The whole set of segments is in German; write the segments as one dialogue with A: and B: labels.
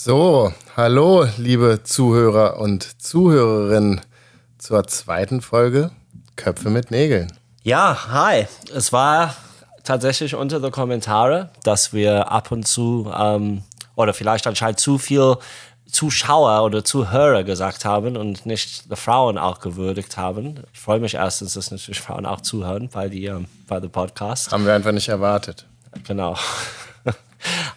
A: So, hallo, liebe Zuhörer und Zuhörerinnen zur zweiten Folge Köpfe mit Nägeln.
B: Ja, hi. Es war tatsächlich unter den Kommentaren, dass wir ab und zu ähm, oder vielleicht anscheinend zu viel Zuschauer oder Zuhörer gesagt haben und nicht die Frauen auch gewürdigt haben. Ich freue mich erstens, dass natürlich Frauen auch zuhören bei, die, ähm, bei dem Podcast.
A: Haben wir einfach nicht erwartet.
B: Genau.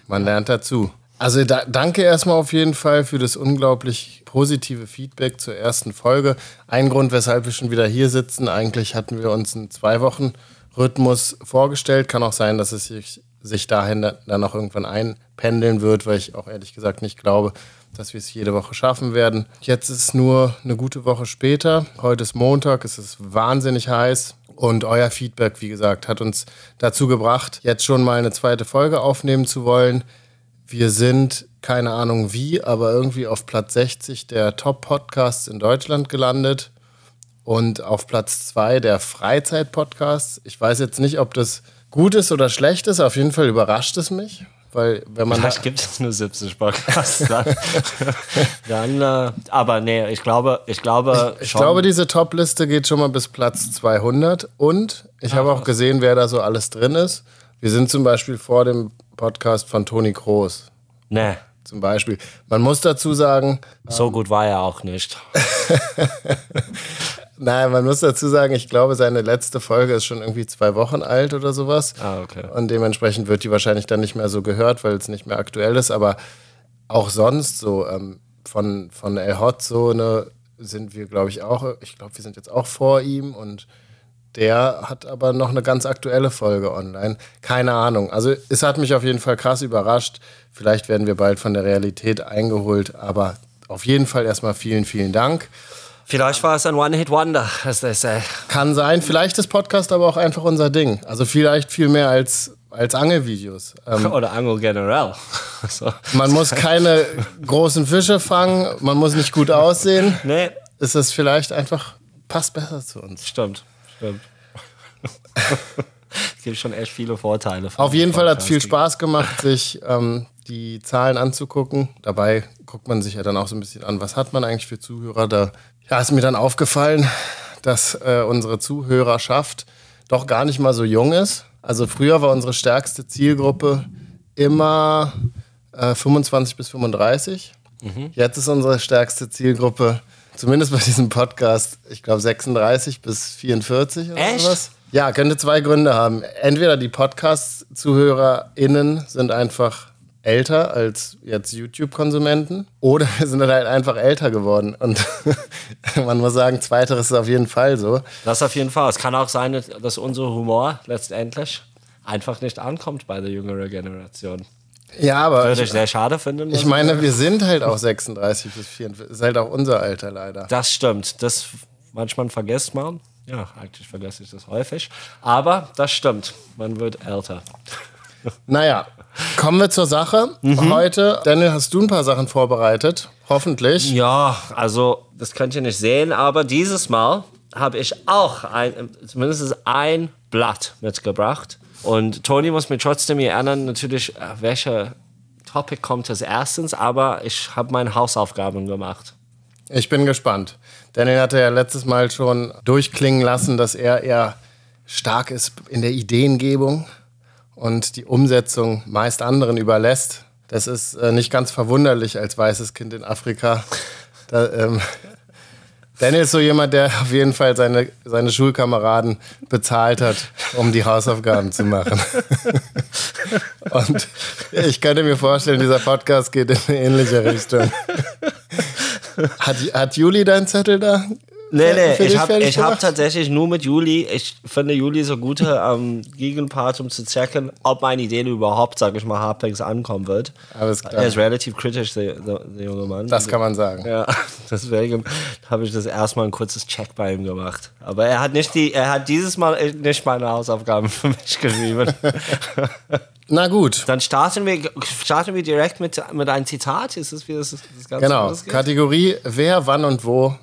A: Man lernt dazu. Also da, danke erstmal auf jeden Fall für das unglaublich positive Feedback zur ersten Folge. Ein Grund, weshalb wir schon wieder hier sitzen, eigentlich hatten wir uns einen zwei Wochen Rhythmus vorgestellt. Kann auch sein, dass es sich, sich dahin dann auch irgendwann einpendeln wird, weil ich auch ehrlich gesagt nicht glaube, dass wir es jede Woche schaffen werden. Jetzt ist es nur eine gute Woche später. Heute ist Montag, es ist wahnsinnig heiß. Und euer Feedback, wie gesagt, hat uns dazu gebracht, jetzt schon mal eine zweite Folge aufnehmen zu wollen. Wir sind, keine Ahnung wie, aber irgendwie auf Platz 60 der Top-Podcasts in Deutschland gelandet und auf Platz 2 der Freizeit-Podcasts. Ich weiß jetzt nicht, ob das gut ist oder schlecht ist. Auf jeden Fall überrascht es mich. Weil wenn man
B: Vielleicht gibt es nur 70 Podcasts. Dann, dann äh, aber nee, ich glaube, ich glaube
A: Ich, ich glaube, diese Top-Liste geht schon mal bis Platz 200. Und ich ah, habe auch gesehen, wer da so alles drin ist. Wir sind zum Beispiel vor dem Podcast von Toni Kroos.
B: Nee.
A: Zum Beispiel. Man muss dazu sagen.
B: So ähm, gut war er auch nicht.
A: Nein, man muss dazu sagen, ich glaube, seine letzte Folge ist schon irgendwie zwei Wochen alt oder sowas.
B: Ah, okay.
A: Und dementsprechend wird die wahrscheinlich dann nicht mehr so gehört, weil es nicht mehr aktuell ist. Aber auch sonst so ähm, von, von El Hot so ne, sind wir, glaube ich, auch, ich glaube, wir sind jetzt auch vor ihm und der hat aber noch eine ganz aktuelle Folge online. Keine Ahnung. Also es hat mich auf jeden Fall krass überrascht. Vielleicht werden wir bald von der Realität eingeholt, aber auf jeden Fall erstmal vielen, vielen Dank.
B: Vielleicht war es ein One-Hit-Wonder, as they say.
A: Kann sein. Vielleicht ist Podcast aber auch einfach unser Ding. Also vielleicht viel mehr als, als Angelvideos.
B: Ähm, Oder Angel generell.
A: so. Man muss keine großen Fische fangen, man muss nicht gut aussehen.
B: Nee.
A: Ist es vielleicht einfach, passt besser zu uns.
B: Stimmt. Stimmt. es gibt schon echt viele Vorteile.
A: Auf jeden Fall hat es viel Spaß gemacht, sich ähm, die Zahlen anzugucken. Dabei guckt man sich ja dann auch so ein bisschen an, was hat man eigentlich für Zuhörer. Da ja, ist mir dann aufgefallen, dass äh, unsere Zuhörerschaft doch gar nicht mal so jung ist. Also früher war unsere stärkste Zielgruppe immer äh, 25 bis 35. Mhm. Jetzt ist unsere stärkste Zielgruppe Zumindest bei diesem Podcast, ich glaube 36 bis 44 oder
B: Echt? sowas.
A: Ja, könnte zwei Gründe haben. Entweder die Podcast-ZuhörerInnen sind einfach älter als jetzt YouTube-Konsumenten oder wir sind halt einfach älter geworden. Und man muss sagen, zweiteres ist auf jeden Fall so.
B: Das auf jeden Fall. Es kann auch sein, dass unser Humor letztendlich einfach nicht ankommt bei der jüngeren Generation.
A: Ja, aber.
B: Würde ich sehr schade finden.
A: Ich meine, wir sind halt auch 36 bis 44. Ist halt auch unser Alter leider.
B: Das stimmt. Das manchmal vergisst man. Ja, eigentlich vergesse ich das häufig. Aber das stimmt. Man wird älter.
A: Naja, kommen wir zur Sache. Mhm. Heute, Daniel, hast du ein paar Sachen vorbereitet? Hoffentlich.
B: Ja, also, das könnt ihr nicht sehen, aber dieses Mal habe ich auch ein, zumindest ein Blatt mitgebracht. Und Tony muss mir trotzdem erinnern, natürlich, äh, welcher Topic kommt als erstens, aber ich habe meine Hausaufgaben gemacht.
A: Ich bin gespannt. Daniel hatte ja letztes Mal schon durchklingen lassen, dass er eher stark ist in der Ideengebung und die Umsetzung meist anderen überlässt. Das ist äh, nicht ganz verwunderlich als weißes Kind in Afrika. Da, ähm, Daniel ist so jemand, der auf jeden Fall seine, seine Schulkameraden bezahlt hat, um die Hausaufgaben zu machen. Und ich könnte mir vorstellen, dieser Podcast geht in eine ähnliche Richtung. Hat, hat Juli deinen Zettel da?
B: Nee, nee, ich habe hab tatsächlich nur mit Juli, ich finde Juli so gute ähm, Gegenpart, um zu checken, ob meine Idee überhaupt, sage ich mal, halbwegs ankommen wird.
A: Alles klar.
B: Er ist relativ kritisch, der, der junge Mann.
A: Das kann man sagen.
B: Ja, deswegen habe ich das erstmal ein kurzes Check bei ihm gemacht. Aber er hat, nicht die, er hat dieses Mal nicht meine Hausaufgaben für mich geschrieben.
A: Na gut.
B: Dann starten wir, starten wir direkt mit, mit einem Zitat. Ist das, wie das, das
A: Ganze Genau. Kategorie Wer, wann und wo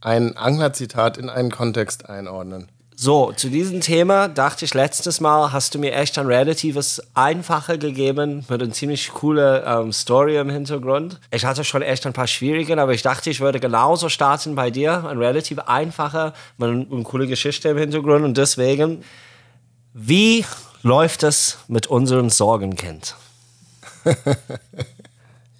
A: ein Anglerzitat in einen Kontext einordnen.
B: So, zu diesem Thema dachte ich letztes Mal, hast du mir echt ein relatives Einfache gegeben mit einer ziemlich coole ähm, Story im Hintergrund. Ich hatte schon echt ein paar schwierige, aber ich dachte, ich würde genauso starten bei dir. Ein relativ einfacher, mit einer coole Geschichte im Hintergrund und deswegen, wie läuft es mit unserem Sorgenkind?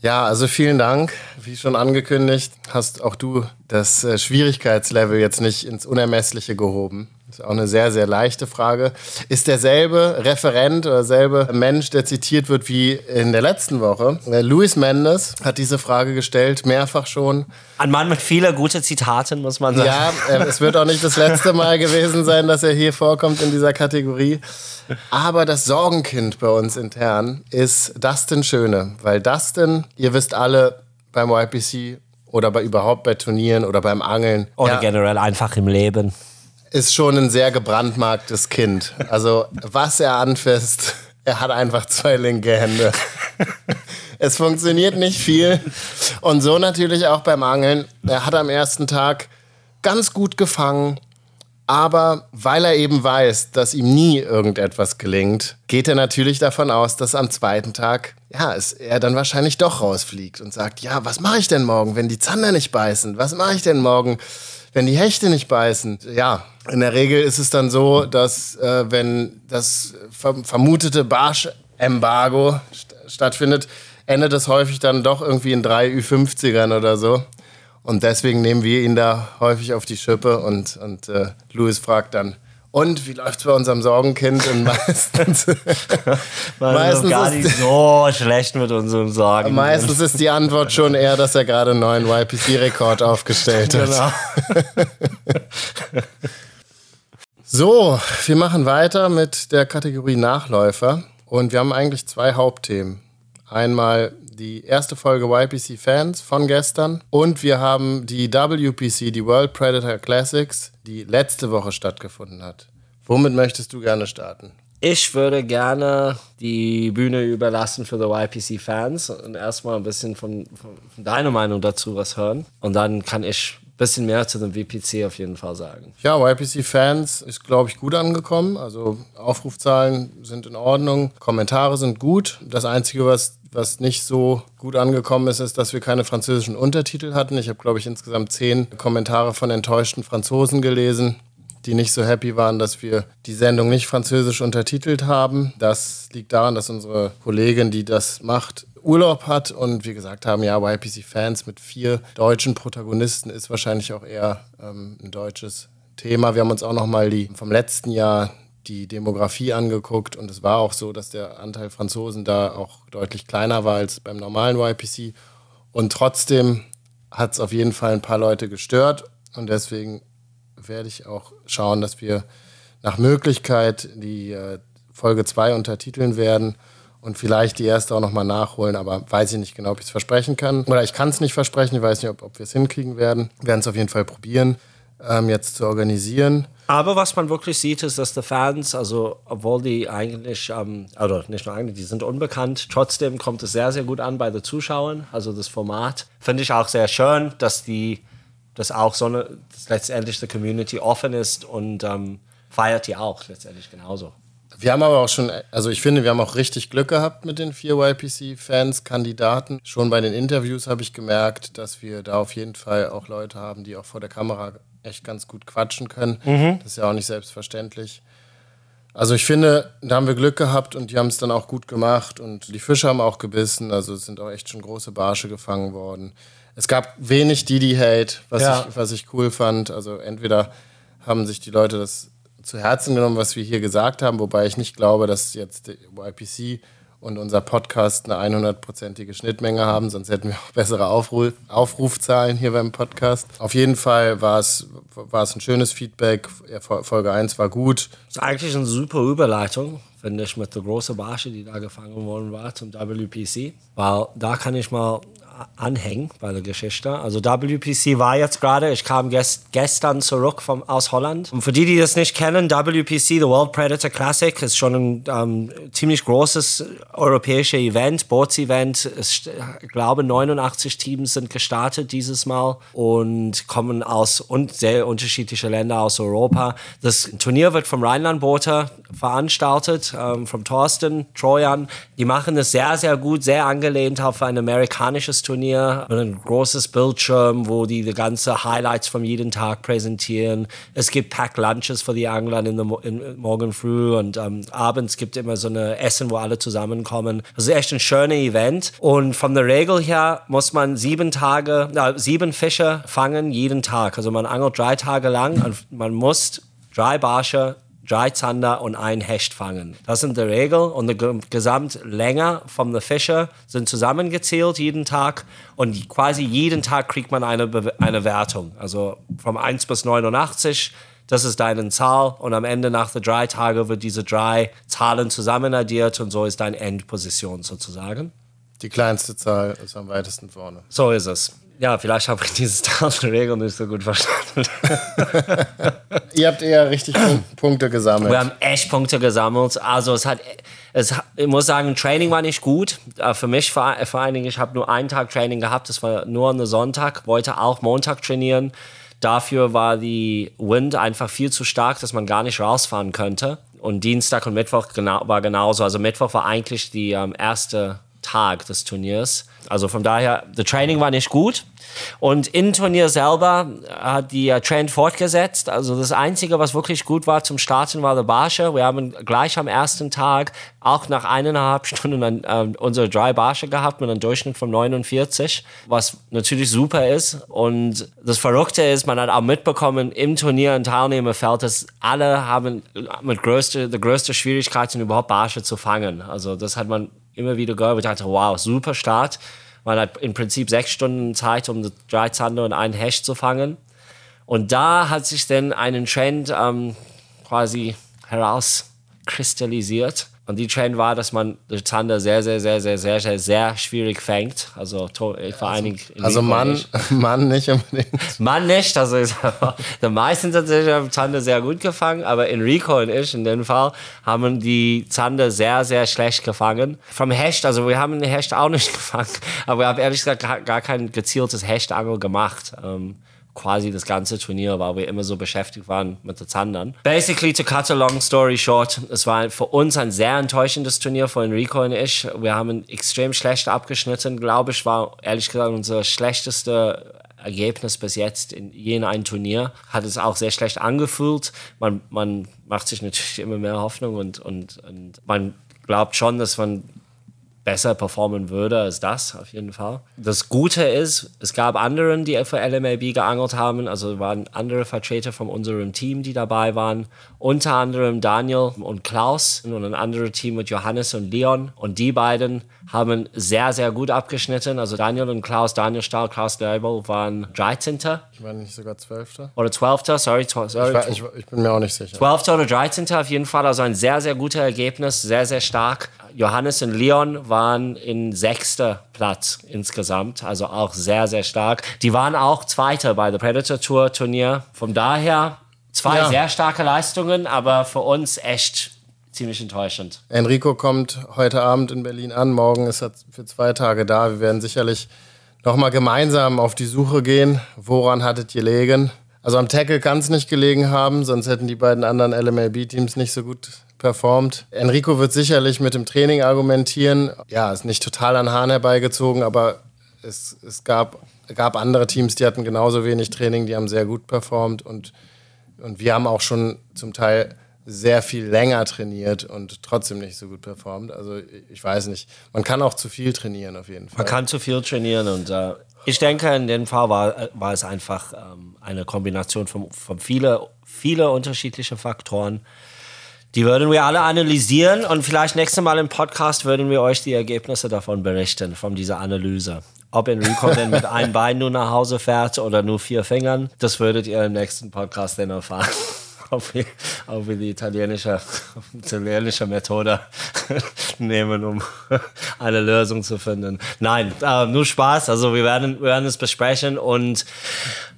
A: Ja, also vielen Dank. Wie schon angekündigt, hast auch du das äh, Schwierigkeitslevel jetzt nicht ins Unermessliche gehoben. Das ist auch eine sehr, sehr leichte Frage. Ist derselbe Referent oder derselbe Mensch, der zitiert wird wie in der letzten Woche? Äh, Luis Mendes hat diese Frage gestellt, mehrfach schon.
B: Ein Mann mit vielen guten Zitaten, muss man sagen.
A: Ja, äh, es wird auch nicht das letzte Mal gewesen sein, dass er hier vorkommt in dieser Kategorie. Aber das Sorgenkind bei uns intern ist Dustin Schöne. Weil Dustin, ihr wisst alle, beim YPC oder bei, überhaupt bei Turnieren oder beim Angeln.
B: Oder
A: ja,
B: generell einfach im Leben.
A: ist schon ein sehr gebrandmarktes Kind. Also was er anfasst, er hat einfach zwei linke Hände. es funktioniert nicht viel. Und so natürlich auch beim Angeln. Er hat am ersten Tag ganz gut gefangen. Aber weil er eben weiß, dass ihm nie irgendetwas gelingt, geht er natürlich davon aus, dass am zweiten Tag, ja, es, er dann wahrscheinlich doch rausfliegt und sagt, ja, was mache ich denn morgen, wenn die Zander nicht beißen? Was mache ich denn morgen, wenn die Hechte nicht beißen? Ja, in der Regel ist es dann so, dass äh, wenn das ver vermutete Barsch-Embargo st stattfindet, endet es häufig dann doch irgendwie in drei Ü50ern oder so. Und deswegen nehmen wir ihn da häufig auf die Schippe und, und äh, Louis fragt dann, und wie läuft's bei unserem Sorgenkind? Und meistens,
B: meistens gar nicht
A: ist,
B: so schlecht mit unserem Sorgen.
A: meistens ist die Antwort schon eher, dass er gerade einen neuen YPC-Rekord aufgestellt hat.
B: Genau.
A: So, wir machen weiter mit der Kategorie Nachläufer. Und wir haben eigentlich zwei Hauptthemen. Einmal die erste Folge YPC Fans von gestern und wir haben die WPC, die World Predator Classics, die letzte Woche stattgefunden hat. Womit möchtest du gerne starten?
B: Ich würde gerne die Bühne überlassen für die YPC-Fans und erstmal ein bisschen von, von, von deiner Meinung dazu was hören. Und dann kann ich ein bisschen mehr zu dem WPC auf jeden Fall sagen.
A: Ja, YPC Fans ist, glaube ich, gut angekommen. Also Aufrufzahlen sind in Ordnung, Kommentare sind gut. Das Einzige, was, was nicht so gut angekommen ist, ist, dass wir keine französischen Untertitel hatten. Ich habe, glaube ich, insgesamt zehn Kommentare von enttäuschten Franzosen gelesen die nicht so happy waren, dass wir die Sendung nicht französisch untertitelt haben. Das liegt daran, dass unsere Kollegin, die das macht, Urlaub hat und wir gesagt haben, ja, YPC-Fans mit vier deutschen Protagonisten ist wahrscheinlich auch eher ähm, ein deutsches Thema. Wir haben uns auch noch mal die vom letzten Jahr die Demografie angeguckt und es war auch so, dass der Anteil Franzosen da auch deutlich kleiner war als beim normalen YPC und trotzdem hat es auf jeden Fall ein paar Leute gestört und deswegen werde ich auch schauen, dass wir nach Möglichkeit die äh, Folge 2 untertiteln werden und vielleicht die erste auch nochmal nachholen, aber weiß ich nicht genau, ob ich es versprechen kann. Oder ich kann es nicht versprechen, ich weiß nicht, ob, ob wir es hinkriegen werden. Wir werden es auf jeden Fall probieren, ähm, jetzt zu organisieren.
B: Aber was man wirklich sieht, ist, dass die Fans, also obwohl die eigentlich, ähm, oder nicht nur eigentlich, die sind unbekannt, trotzdem kommt es sehr, sehr gut an bei den Zuschauern. Also das Format finde ich auch sehr schön, dass die, dass auch so eine, dass letztendlich die Community offen ist und ähm, feiert die auch letztendlich genauso.
A: Wir haben aber auch schon, also ich finde, wir haben auch richtig Glück gehabt mit den vier YPC-Fans, Kandidaten. Schon bei den Interviews habe ich gemerkt, dass wir da auf jeden Fall auch Leute haben, die auch vor der Kamera echt ganz gut quatschen können. Das ist ja auch nicht selbstverständlich. Also ich finde, da haben wir Glück gehabt und die haben es dann auch gut gemacht und die Fische haben auch gebissen. Also es sind auch echt schon große Barsche gefangen worden. Es gab wenig Didi-Hate, was,
B: Ja.
A: ich, was ich cool fand. Also entweder haben sich die Leute das zu Herzen genommen, was wir hier gesagt haben, wobei ich nicht glaube, dass jetzt die YPC und unser Podcast eine 100-prozentige Schnittmenge haben, sonst hätten wir auch bessere Aufruf, Aufrufzahlen hier beim Podcast. Auf jeden Fall war es, war es ein schönes Feedback. Folge 1 war gut.
B: Das ist eigentlich eine super Überleitung, finde ich, mit der großen Barsche, die da gefangen worden war zum WPC. Weil da kann ich mal anhängen bei der Geschichte. Also WPC war jetzt gerade, ich kam gest, gestern zurück vom, aus Holland. Und für die, die das nicht kennen, WPC, the World Predator Classic, ist schon ein ähm, ziemlich großes europäisches Event, Boots-Event. Ich glaube, 89 Teams sind gestartet dieses Mal und kommen aus un sehr unterschiedlichen Ländern aus Europa. Das Turnier wird vom Rheinland-Booter veranstaltet, ähm, vom Thorsten, Trojan. Die machen es sehr, sehr gut, sehr angelehnt auf ein amerikanisches Turnier. Ein großes Bildschirm, wo die die ganze Highlights von jedem Tag präsentieren. Es gibt Pack Lunches für die Angler in der in, morgen früh und ähm, abends gibt es immer so eine Essen, wo alle zusammenkommen. Das ist echt ein schöner Event. Und von der Regel her muss man sieben Tage, äh, sieben Fische fangen jeden Tag. Also man angelt drei Tage lang und man muss drei Barsche drei Zander und ein Hecht fangen. Das sind die Regeln und die Gesamtlänge von den Fischen sind zusammengezählt jeden Tag und quasi jeden Tag kriegt man eine, eine Wertung. Also von 1 bis 89, das ist deine Zahl und am Ende nach den drei Tagen wird diese drei Zahlen zusammenaddiert und so ist deine Endposition sozusagen.
A: Die kleinste Zahl ist am weitesten vorne.
B: So ist es. Ja, vielleicht habe ich diese Regel nicht so gut verstanden.
A: Ihr habt eher richtig Punkte gesammelt.
B: Wir haben echt Punkte gesammelt. Also es hat, es, ich muss sagen, Training war nicht gut. Äh, für mich vor, vor allen Dingen, ich habe nur einen Tag Training gehabt. Das war nur an Sonntag. Wollte auch Montag trainieren. Dafür war die Wind einfach viel zu stark, dass man gar nicht rausfahren könnte. Und Dienstag und Mittwoch genau, war genauso. Also Mittwoch war eigentlich die ähm, erste Tag des Turniers. Also von daher, das Training war nicht gut. Und im Turnier selber hat die Trend fortgesetzt. Also das Einzige, was wirklich gut war zum Starten, war der Barsche. Wir haben gleich am ersten Tag, auch nach eineinhalb Stunden, äh, unsere drei Barsche gehabt mit einem Durchschnitt von 49, was natürlich super ist. Und das Verrückte ist, man hat auch mitbekommen im Turnier im Teilnehmerfeld, dass alle haben mit größte, der größte Schwierigkeiten überhaupt Barsche zu fangen. Also das hat man immer wieder gehört. Ich dachte, wow, super Start. Man hat im Prinzip sechs Stunden Zeit, um drei Zander und einen Hecht zu fangen. Und da hat sich dann einen Trend ähm, quasi herauskristallisiert. Und die Trend war, dass man Zander sehr, sehr, sehr, sehr, sehr, sehr, sehr schwierig fängt. Also vor allen Dingen.
A: Also Mann, Mann nicht unbedingt.
B: Mann nicht. Also die meisten tatsächlich haben Zander sehr gut gefangen, aber Enrico und ich in dem Fall haben die Zander sehr, sehr schlecht gefangen. Vom Hecht, also wir haben den Hecht auch nicht gefangen, aber wir haben ehrlich gesagt gar, gar kein gezieltes Hechtangel gemacht. Ähm, quasi das ganze Turnier, weil wir immer so beschäftigt waren mit den Zandern. Basically, to cut a long story short, es war für uns ein sehr enttäuschendes Turnier von Enrico und ich. Wir haben extrem schlecht abgeschnitten, glaube ich, war ehrlich gesagt unser schlechteste Ergebnis bis jetzt in jenem Turnier. Hat es auch sehr schlecht angefühlt. Man, man macht sich natürlich immer mehr Hoffnung und, und, und man glaubt schon, dass man besser performen würde als das, auf jeden Fall. Das Gute ist, es gab anderen, die für LMAB geangelt haben, also waren andere Vertreter von unserem Team, die dabei waren, unter anderem Daniel und Klaus und ein anderes Team mit Johannes und Leon. Und die beiden haben sehr, sehr gut abgeschnitten. Also Daniel und Klaus, Daniel Stahl, Klaus Leibel waren 13.
A: Ich meine nicht sogar 12.
B: Oder 12. Sorry, sorry.
A: Ich, ich, ich, bin mir auch nicht sicher.
B: 12. oder 13. auf jeden Fall. Also ein sehr, sehr gutes Ergebnis, sehr, sehr stark. Johannes und Leon waren in sechster Platz insgesamt, also auch sehr, sehr stark. Die waren auch Zweiter bei der Predator Tour Turnier. Von daher zwei ja. sehr starke Leistungen, aber für uns echt ziemlich enttäuschend.
A: Enrico kommt heute Abend in Berlin an, morgen ist er für zwei Tage da. Wir werden sicherlich nochmal gemeinsam auf die Suche gehen. Woran hattet ihr gelegen? Also am Tackle kann es nicht gelegen haben, sonst hätten die beiden anderen LMLB-Teams nicht so gut performt. Enrico wird sicherlich mit dem Training argumentieren. Ja, ist nicht total an Hahn herbeigezogen, aber es, es gab, gab andere Teams, die hatten genauso wenig Training, die haben sehr gut performt und, und wir haben auch schon zum Teil sehr viel länger trainiert und trotzdem nicht so gut performt. Also ich weiß nicht. Man kann auch zu viel trainieren auf jeden Fall.
B: Man kann zu viel trainieren und äh, ich denke, in dem Fall war, war es einfach ähm, eine Kombination von, von vielen viele unterschiedlichen Faktoren. Die würden wir alle analysieren und vielleicht nächstes Mal im Podcast würden wir euch die Ergebnisse davon berichten, von dieser Analyse. Ob Enrico denn mit einem Bein nur nach Hause fährt oder nur vier Fingern, das würdet ihr im nächsten Podcast dann erfahren. Auf auf die italienische, italienische Methode nehmen, um eine Lösung zu finden. Nein, äh, nur Spaß. Also wir werden, wir werden es besprechen und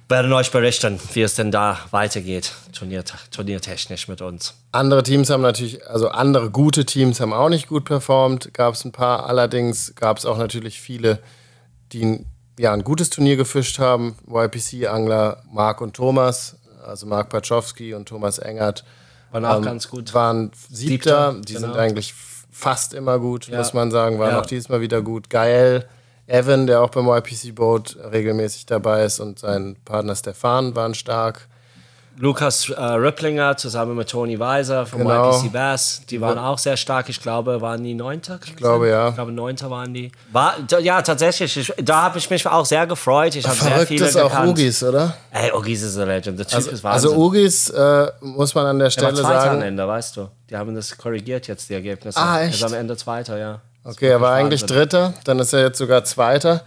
B: werden euch berichten, wie es denn da weitergeht, Turnier, turniertechnisch mit uns.
A: Andere Teams haben natürlich, also andere gute Teams haben auch nicht gut performt, gab es ein paar. Allerdings gab es auch natürlich viele, die ja, ein gutes Turnier gefischt haben. YPC-Angler Marc und Thomas, also Marc Pachowski und Thomas Engert.
B: Waren auch ähm, ganz gut.
A: Waren Siebter, die genau. sind eigentlich fast immer gut, ja. muss man sagen. Waren ja. auch dieses Mal wieder gut. Geil Evan, der auch beim YPC Boat regelmäßig dabei ist, und sein Partner Stefan waren stark.
B: Lukas äh, Ripplinger zusammen mit Tony Weiser vom genau. YPC Bass, die waren auch sehr stark. Ich glaube, waren die Neunter?
A: Ich glaube, sein? ja.
B: Ich glaube, Neunter waren die. War, ja, tatsächlich. Ich, da habe ich mich auch sehr gefreut. Ich habe sehr viele
A: ist auch Ugis, oder?
B: Ey, Ugis ist a legend. Der
A: typ also, ist Wahnsinn. Also Ugis, äh, muss man an der Stelle der war sagen...
B: am Ende, weißt du. Die haben das korrigiert jetzt, die Ergebnisse.
A: Ah, echt?
B: Er ist am Ende Zweiter, ja.
A: Okay, er war eigentlich Dritter, dann ist er jetzt sogar Zweiter.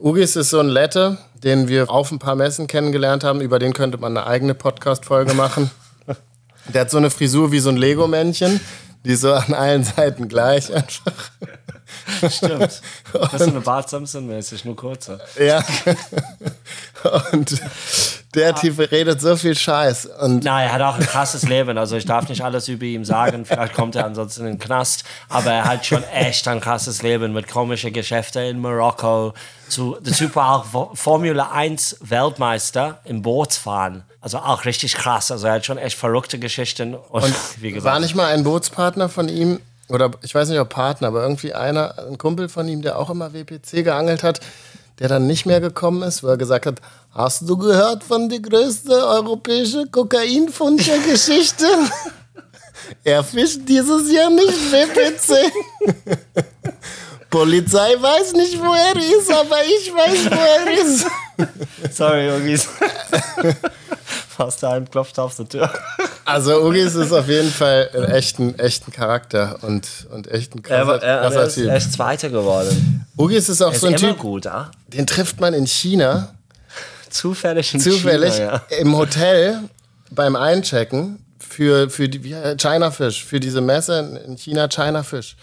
A: Ugis ist so ein Lette, den wir auf ein paar Messen kennengelernt haben. Über den könnte man eine eigene Podcast-Folge machen. Der hat so eine Frisur wie so ein Lego-Männchen, die so an allen Seiten gleich einfach.
B: Stimmt. Das ist eine Bart Simpson-mäßig, nur kurzer.
A: Ja. Und der Typ redet so viel Scheiß. Und
B: Na, er hat auch ein krasses Leben. Also ich darf nicht alles über ihn sagen. Vielleicht kommt er ansonsten in den Knast. Aber er hat schon echt ein krasses Leben mit komischen Geschäften in Marokko. Zu, der Typ war auch Formula 1 Weltmeister im Bootsfahren. Also auch richtig krass. Also er hat schon echt verrückte Geschichten.
A: Und, und wie gesagt, war nicht mal ein Bootspartner von ihm oder ich weiß nicht, ob Partner, aber irgendwie einer, ein Kumpel von ihm, der auch immer WPC geangelt hat, der dann nicht mehr gekommen ist, wo er gesagt hat, hast du gehört von der größten europäischen Kokainfund der Geschichte? er fischt dieses Jahr nicht WPC. Polizei weiß nicht, wo er ist, aber ich weiß, wo er ist.
B: Sorry, Jungs. Fast daheim klopft auf die Tür.
A: Also Ugis ist auf jeden Fall ein echten, echten Charakter und, und echt ein krasser,
B: er, er, er ist echt Zweiter geworden.
A: Ugis ist auch
B: er
A: so ein Typ,
B: gut, ah?
A: den trifft man in China.
B: Zufällig in
A: Zufällig
B: China,
A: ja. im Hotel beim Einchecken für, für die, China Fish, für diese Messe in China China Fish.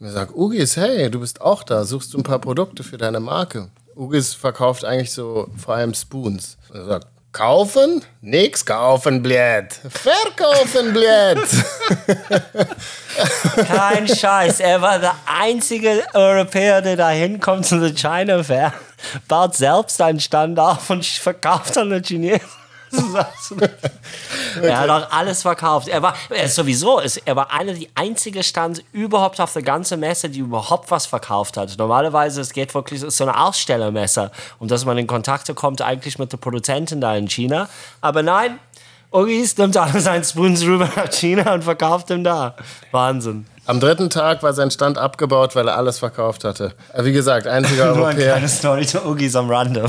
A: Und er sagt, Ugis, hey, du bist auch da, suchst du ein paar Produkte für deine Marke? Ugis verkauft eigentlich so vor allem Spoons. Er sagt, Kaufen? Nix kaufen, blöd. Verkaufen, blöd.
B: Kein Scheiß. Er war der einzige Europäer, der da hinkommt zu der China Fair, baut selbst einen Stand auf und verkauft an den Chinesen. er hat auch alles verkauft. Er war er sowieso, er war einer der einzigen Stand überhaupt auf der ganzen Messe, die überhaupt was verkauft hat. Normalerweise es geht wirklich ist so eine Ausstellermesse und dass man in Kontakte kommt eigentlich mit den Produzenten da in China. Aber nein, Ugis nimmt alle seinen Spoons rüber nach China und verkauft ihn da. Wahnsinn.
A: Am dritten Tag war sein Stand abgebaut, weil er alles verkauft hatte. Wie gesagt, einziger
B: Nur
A: Europäer.
B: eine Story zu Ugis am Rande.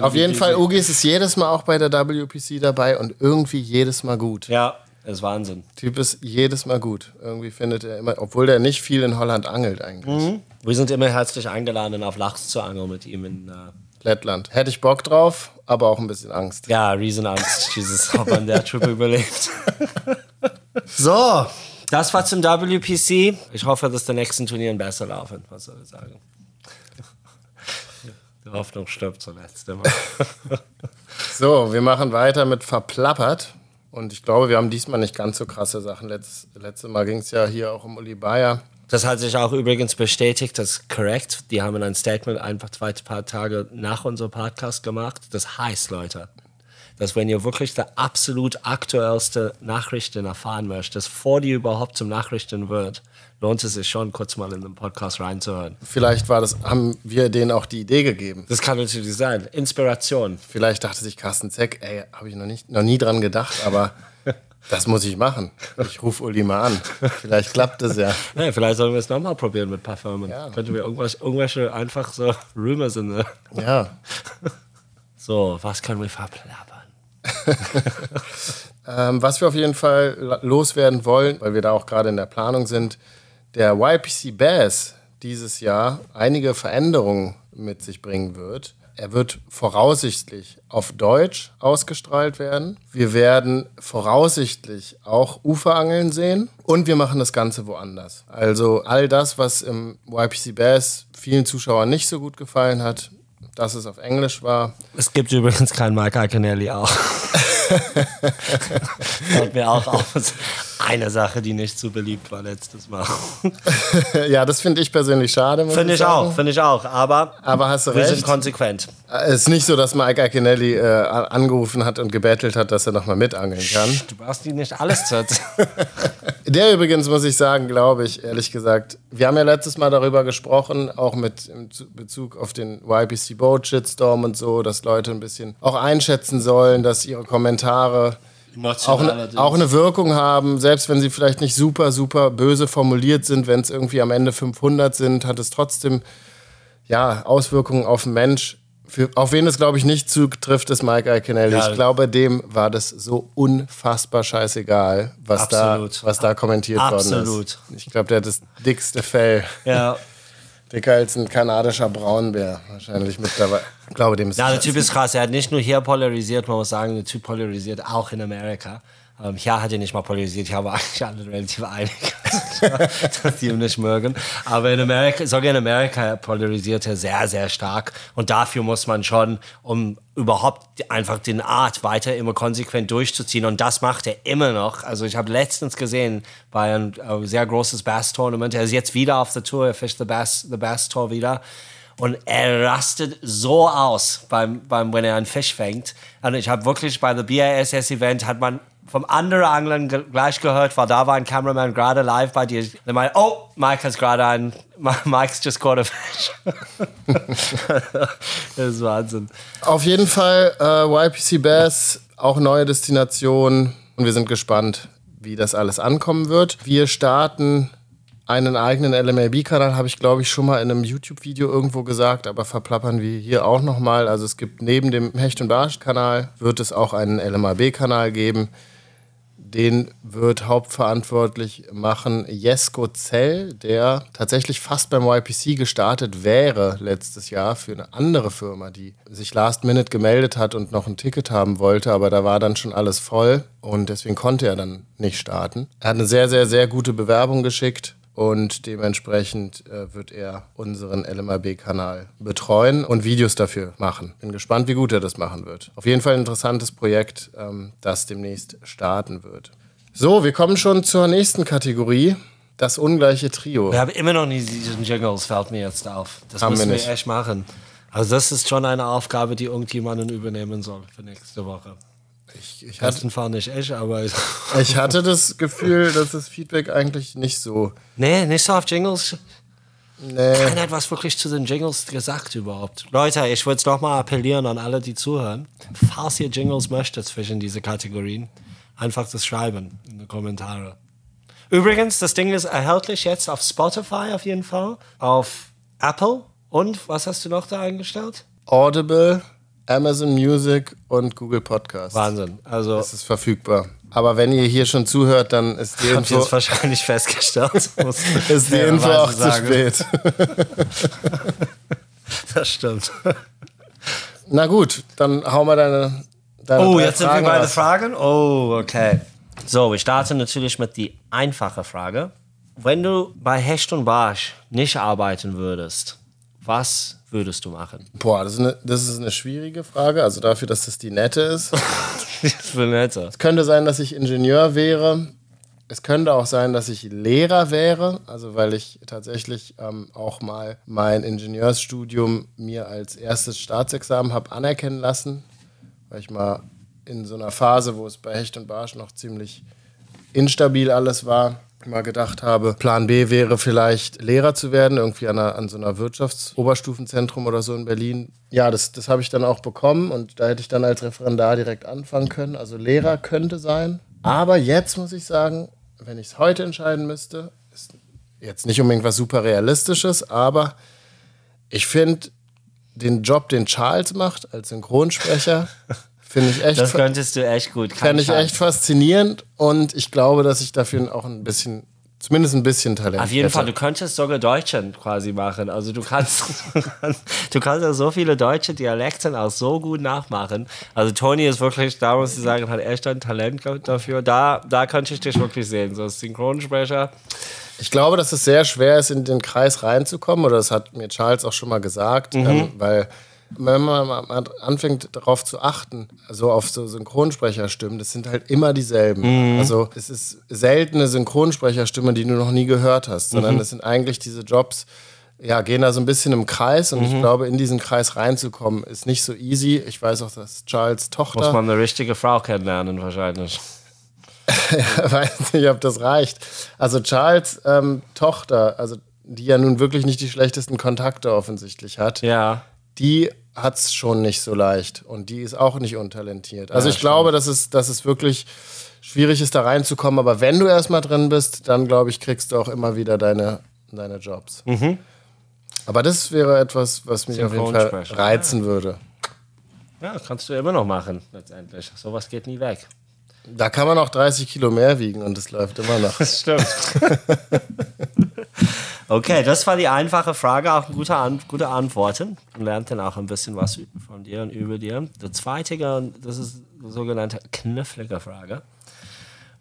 A: Auf jeden Fall, Ugis ist jedes Mal auch bei der WPC dabei und irgendwie jedes Mal gut.
B: Ja, das ist Wahnsinn.
A: Typ ist jedes Mal gut. Irgendwie findet er immer, obwohl der nicht viel in Holland angelt eigentlich. Mhm.
B: Wir sind immer herzlich eingeladen, auf Lachs zu angeln mit ihm in äh
A: Lettland. Hätte ich Bock drauf, aber auch ein bisschen Angst.
B: Ja, Riesenangst. Jesus, ob man der Trip überlebt.
A: so,
B: das war zum WPC. Ich hoffe, dass die nächsten Turnieren besser laufen. Was soll ich sagen? Die Hoffnung stirbt zuletzt immer.
A: so, wir machen weiter mit Verplappert. Und ich glaube, wir haben diesmal nicht ganz so krasse Sachen. Letz, letztes Mal ging es ja hier auch um Uli Bayer.
B: Das hat sich auch übrigens bestätigt, das ist korrekt. Die haben ein Statement einfach zwei paar Tage nach unserem Podcast gemacht. Das heißt, Leute, dass wenn ihr wirklich der absolut aktuellste Nachrichten erfahren möchtet, vor die überhaupt zum Nachrichten wird, lohnt es sich schon, kurz mal in den Podcast reinzuhören.
A: Vielleicht war das, haben wir denen auch die Idee gegeben.
B: Das kann natürlich sein. Inspiration.
A: Vielleicht dachte sich Carsten Zeck, ey, habe ich noch, nicht, noch nie dran gedacht, aber das muss ich machen. Ich rufe Uli mal an. Vielleicht klappt es ja.
B: ja. Vielleicht sollen wir es nochmal probieren mit Parfümen. Ja. Könnten wir irgendwas, irgendwelche einfach so Rumors sind. Ne?
A: Ja.
B: So, was können wir verplappern?
A: ähm, was wir auf jeden Fall loswerden wollen, weil wir da auch gerade in der Planung sind, der YPC Bass dieses Jahr einige Veränderungen mit sich bringen wird. Er wird voraussichtlich auf Deutsch ausgestrahlt werden. Wir werden voraussichtlich auch Uferangeln sehen. Und wir machen das Ganze woanders. Also all das, was im YPC Bass vielen Zuschauern nicht so gut gefallen hat, dass es auf Englisch war.
B: Es gibt übrigens keinen Mike Iaconelli auch. Fällt mir auch auf. Eine Sache, die nicht so beliebt war letztes Mal.
A: ja, das finde ich persönlich schade.
B: Finde ich, ich auch, finde ich auch. Aber,
A: Aber hast du
B: wir
A: recht.
B: sind konsequent.
A: Es ist nicht so, dass Mike Iaconelli äh, angerufen hat und gebettelt hat, dass er nochmal mitangeln kann.
B: Du brauchst die nicht alles zu
A: Der übrigens, muss ich sagen, glaube ich, ehrlich gesagt, wir haben ja letztes Mal darüber gesprochen, auch mit in Bezug auf den YPC Boat Shitstorm und so, dass Leute ein bisschen auch einschätzen sollen, dass ihre Kommentare auch, ne, auch eine Wirkung haben, selbst wenn sie vielleicht nicht super, super böse formuliert sind, wenn es irgendwie am Ende 500 sind, hat es trotzdem ja, Auswirkungen auf den Mensch. Für, auf wen es, glaube ich, nicht zutrifft, ist Mike Iaconelli. Ja, ich glaube, dem war das so unfassbar scheißegal, was, da, was da kommentiert
B: absolut.
A: worden ist. Ich glaube, der hat das dickste Fell.
B: Ja.
A: Dicker als ein kanadischer Braunbär wahrscheinlich mittlerweile. Ich glaube, dem ist
B: Ja, der Typ ist krass. Er hat nicht nur hier polarisiert, man muss sagen, der Typ polarisiert auch in Amerika. Ähm, hier hat er nicht mal polarisiert, hier war eigentlich alle relativ einig, dass die ihn nicht mögen. Aber in Amerika, sogar in Amerika polarisiert er sehr, sehr stark. Und dafür muss man schon, um überhaupt einfach den Art weiter immer konsequent durchzuziehen. Und das macht er immer noch. Also ich habe letztens gesehen bei einem äh, sehr großes Bass-Tournament, er ist jetzt wieder auf der Tour, er fischt the Bass, the Bass Tour wieder. Und er rastet so aus, beim, beim, wenn er einen Fisch fängt. Und ich habe wirklich bei der BASS-Event hat man vom anderen Anglern gleich gehört, weil da war ein Cameraman gerade live bei dir. Der meinte, oh, Mike hat gerade ein, Mike's just caught a fish. das ist Wahnsinn.
A: Auf jeden Fall äh, YPC Bass, auch neue Destination und wir sind gespannt, wie das alles ankommen wird. Wir starten einen eigenen LMAB-Kanal, habe ich glaube ich schon mal in einem YouTube-Video irgendwo gesagt, aber verplappern wir hier auch nochmal. Also es gibt neben dem Hecht- und Barsch-Kanal, wird es auch einen LMAB-Kanal geben. Den wird hauptverantwortlich machen Jesko Zell, der tatsächlich fast beim YPC gestartet wäre letztes Jahr für eine andere Firma, die sich last minute gemeldet hat und noch ein Ticket haben wollte, aber da war dann schon alles voll und deswegen konnte er dann nicht starten. Er hat eine sehr, sehr, sehr gute Bewerbung geschickt und dementsprechend äh, wird er unseren LMAB-Kanal betreuen und Videos dafür machen. Bin gespannt, wie gut er das machen wird. Auf jeden Fall ein interessantes Projekt, ähm, das demnächst starten wird. So, wir kommen schon zur nächsten Kategorie. Das ungleiche Trio.
B: Wir haben immer noch nie diesen Jingles, fällt mir jetzt auf. Das
A: haben
B: müssen
A: wir,
B: wir echt machen. Also das ist schon eine Aufgabe, die irgendjemanden übernehmen soll für nächste Woche.
A: Ich, ich
B: hatte, Fall nicht ich, aber
A: ich hatte das Gefühl, dass das Feedback eigentlich nicht so.
B: Nee, nicht so auf Jingles.
A: Nee.
B: Keiner hat was wirklich zu den Jingles gesagt überhaupt. Leute, ich würde es nochmal appellieren an alle, die zuhören. Falls ihr Jingles möchtet zwischen diese Kategorien, einfach das schreiben in die Kommentare. Übrigens, das Ding ist erhältlich jetzt auf Spotify auf jeden Fall, auf Apple und was hast du noch da eingestellt?
A: Audible, Amazon Music und Google Podcast.
B: Wahnsinn. Also
A: es ist verfügbar. Aber wenn ihr hier schon zuhört, dann ist die
B: Info jetzt wahrscheinlich festgestellt.
A: ist die Info auch sagen. zu spät.
B: das stimmt.
A: Na gut, dann hau mal deine. deine
B: oh, jetzt Fragen sind wir bei den Fragen. Oh, okay. So, wir starten natürlich mit die einfache Frage. Wenn du bei Hecht und Barsch nicht arbeiten würdest, was würdest du machen?
A: Boah, das ist eine, das ist eine schwierige Frage. Also dafür, dass das die nette ist.
B: Für nette.
A: Es könnte sein, dass ich Ingenieur wäre. Es könnte auch sein, dass ich Lehrer wäre, also weil ich tatsächlich ähm, auch mal mein Ingenieursstudium mir als erstes Staatsexamen habe anerkennen lassen, weil ich mal in so einer Phase, wo es bei Hecht und Barsch noch ziemlich instabil alles war, mal gedacht habe, Plan B wäre vielleicht Lehrer zu werden, irgendwie an, einer, an so einer Wirtschaftsoberstufenzentrum oder so in Berlin. Ja, das, das habe ich dann auch bekommen und da hätte ich dann als Referendar direkt anfangen können. Also Lehrer könnte sein. Aber jetzt muss ich sagen, wenn ich es heute entscheiden müsste, ist jetzt nicht unbedingt was super Realistisches, aber ich finde den Job, den Charles macht als Synchronsprecher, Finde ich echt.
B: Das könntest du echt gut.
A: Fände ich echt faszinierend und ich glaube, dass ich dafür auch ein bisschen zumindest ein bisschen Talent.
B: Auf jeden
A: hätte.
B: Fall, du könntest sogar Deutschen quasi machen. Also du kannst, du kannst ja so viele deutsche Dialekte auch so gut nachmachen. Also Toni ist wirklich, da muss ich sagen, hat echt ein Talent dafür. Da, da könnte ich dich wirklich sehen. So als Synchronsprecher.
A: Ich glaube, dass es sehr schwer ist, in den Kreis reinzukommen, oder das hat mir Charles auch schon mal gesagt,
B: Mhm.
A: ähm, weil wenn man mal anfängt darauf zu achten, so auf so Synchronsprecherstimmen, das sind halt immer dieselben.
B: Mhm.
A: Also es ist seltene Synchronsprecherstimme, die du noch nie gehört hast, sondern
B: Mhm.
A: es sind eigentlich diese Jobs, ja, gehen da so ein bisschen im Kreis und
B: Mhm.
A: ich glaube, in diesen Kreis reinzukommen, ist nicht so easy. Ich weiß auch, dass Charles Tochter
B: Muss man eine richtige Frau kennenlernen wahrscheinlich.
A: weiß nicht, ob das reicht. Also Charles ähm, Tochter, also die ja nun wirklich nicht die schlechtesten Kontakte offensichtlich hat,
B: Ja.
A: Die hat es schon nicht so leicht und die ist auch nicht untalentiert. Also ich glaube, dass es, dass es wirklich schwierig ist, da reinzukommen, aber wenn du erstmal drin bist, dann glaube ich, kriegst du auch immer wieder deine, deine Jobs. Aber das wäre etwas, was mich auf jeden Fall
B: Synchronsprecher.
A: reizen würde.
B: Ja, kannst du immer noch machen, letztendlich. Sowas geht nie weg.
A: Da kann man auch 30 Kilo mehr wiegen und es läuft immer noch.
B: Das stimmt. okay, das war die einfache Frage, auch gute, An gute Antworten. Man lernt dann auch ein bisschen was von dir und über dir. Der zweite, das ist die sogenannte knifflige Frage.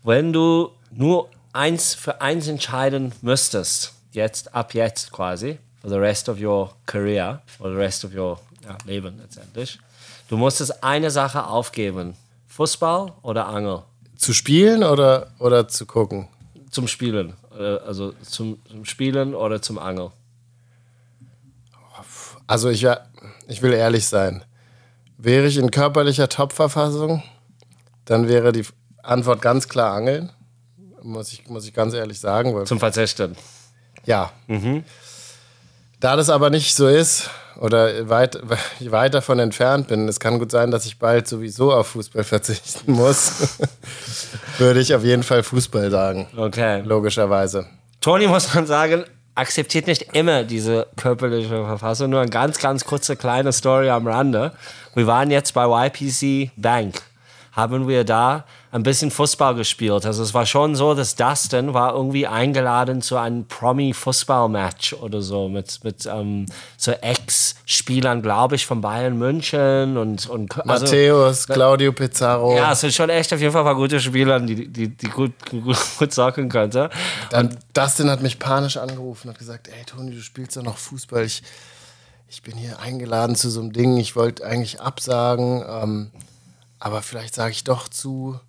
B: Wenn du nur eins für eins entscheiden müsstest, jetzt, ab jetzt quasi, for the rest of your career, or the rest of your ja, Leben letztendlich, du musstest eine Sache aufgeben. Fußball oder Angel?
A: zu spielen oder, oder zu gucken?
B: Zum Spielen. Äh, Also zum, zum Spielen oder zum Angeln.
A: Also ich, ich will ehrlich sein. Wäre ich in körperlicher Top-Verfassung, dann wäre die Antwort ganz klar Angeln. Muss ich, muss ich ganz ehrlich sagen.
B: Zum Verzichten.
A: ja. Da das aber nicht so ist oder weit, weit davon entfernt bin, es kann gut sein, dass ich bald sowieso auf Fußball verzichten muss, würde ich auf jeden Fall Fußball sagen.
B: Okay.
A: Logischerweise.
B: Toni muss man sagen, akzeptiert nicht immer diese körperliche Verfassung. Nur eine ganz, ganz kurze kleine Story am Rande. Wir waren jetzt bei YPC Bank. Haben wir da ein bisschen Fußball gespielt. Also es war schon so, dass Dustin war irgendwie eingeladen zu einem Promi-Fußball-Match oder so mit, mit ähm, so Ex-Spielern, glaube ich, von Bayern München und, und also,
A: Matthäus, Claudio Pizarro.
B: Ja, es sind schon echt auf jeden Fall ein paar gute Spieler, die, die, die gut, gut, gut zocken könnte.
A: Dann, Dustin hat mich panisch angerufen und hat gesagt, ey Toni, du spielst doch noch Fußball. Ich, ich bin hier eingeladen zu so einem Ding. Ich wollte eigentlich absagen, ähm, aber vielleicht sage ich doch zu.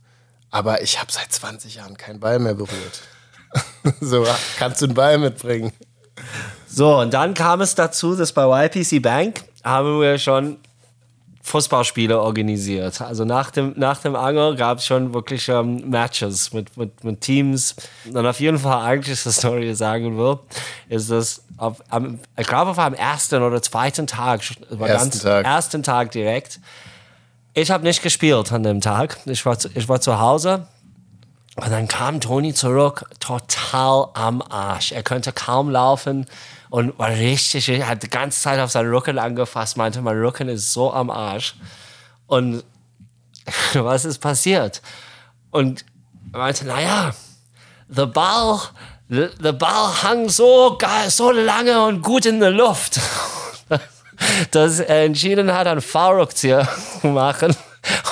A: Aber ich habe seit 20 Jahren keinen Ball mehr berührt. so, kannst du einen Ball mitbringen?
B: So, und dann kam es dazu, dass bei YPC Bank haben wir schon Fußballspiele organisiert. Also nach dem, nach dem Angel gab es schon wirklich ähm, Matches mit, mit, mit Teams. Und auf jeden Fall eigentlich die Story, die ich sagen will, ist, dass auf, am, ich glaube, war am ersten oder zweiten Tag, war
A: Ersten
B: ganz,
A: Tag.
B: ersten Tag direkt. Ich habe nicht gespielt an dem Tag. Ich war, zu, ich war zu Hause. Und dann kam Toni zurück, total am Arsch. Er könnte kaum laufen und war richtig, er hat die ganze Zeit auf seinen Rücken angefasst, meinte, mein Rücken ist so am Arsch. Und was ist passiert? Und er meinte, naja, der Ball, der der Ball hang so so lange und gut in der Luft, dass er entschieden hat, einen V-Rückzieher zu machen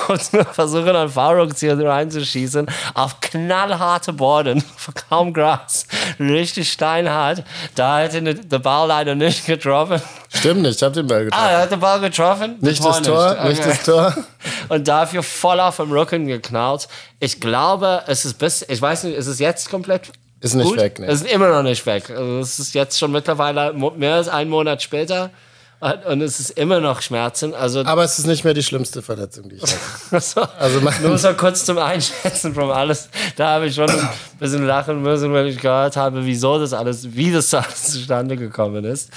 B: und versuchen, einen V-Rückzieher reinzuschießen auf knallharte Boden, kaum Gras, richtig steinhart. Da hätte der Ball leider nicht getroffen.
A: Stimmt nicht, ich habe den Ball getroffen.
B: Ah, er hat den Ball getroffen?
A: nicht das Tor, nicht
B: Okay
A: das Tor.
B: und dafür voll auf dem Rücken geknallt. Ich glaube, es ist bis, ich weiß nicht, ist es jetzt komplett
A: Ist nicht
B: gut?
A: weg, ne?
B: Es ist immer noch nicht weg. Also es ist jetzt schon mittlerweile mehr als einen Monat später und- es ist immer noch Schmerzen. Also,
A: Aber es ist nicht mehr die schlimmste Verletzung, die ich hatte.
B: also,
A: Also mein-
B: nur so kurz zum Einschätzen von alles. Da habe ich schon ein bisschen lachen müssen, wenn ich gehört habe, wieso das alles, wie das alles zustande gekommen ist.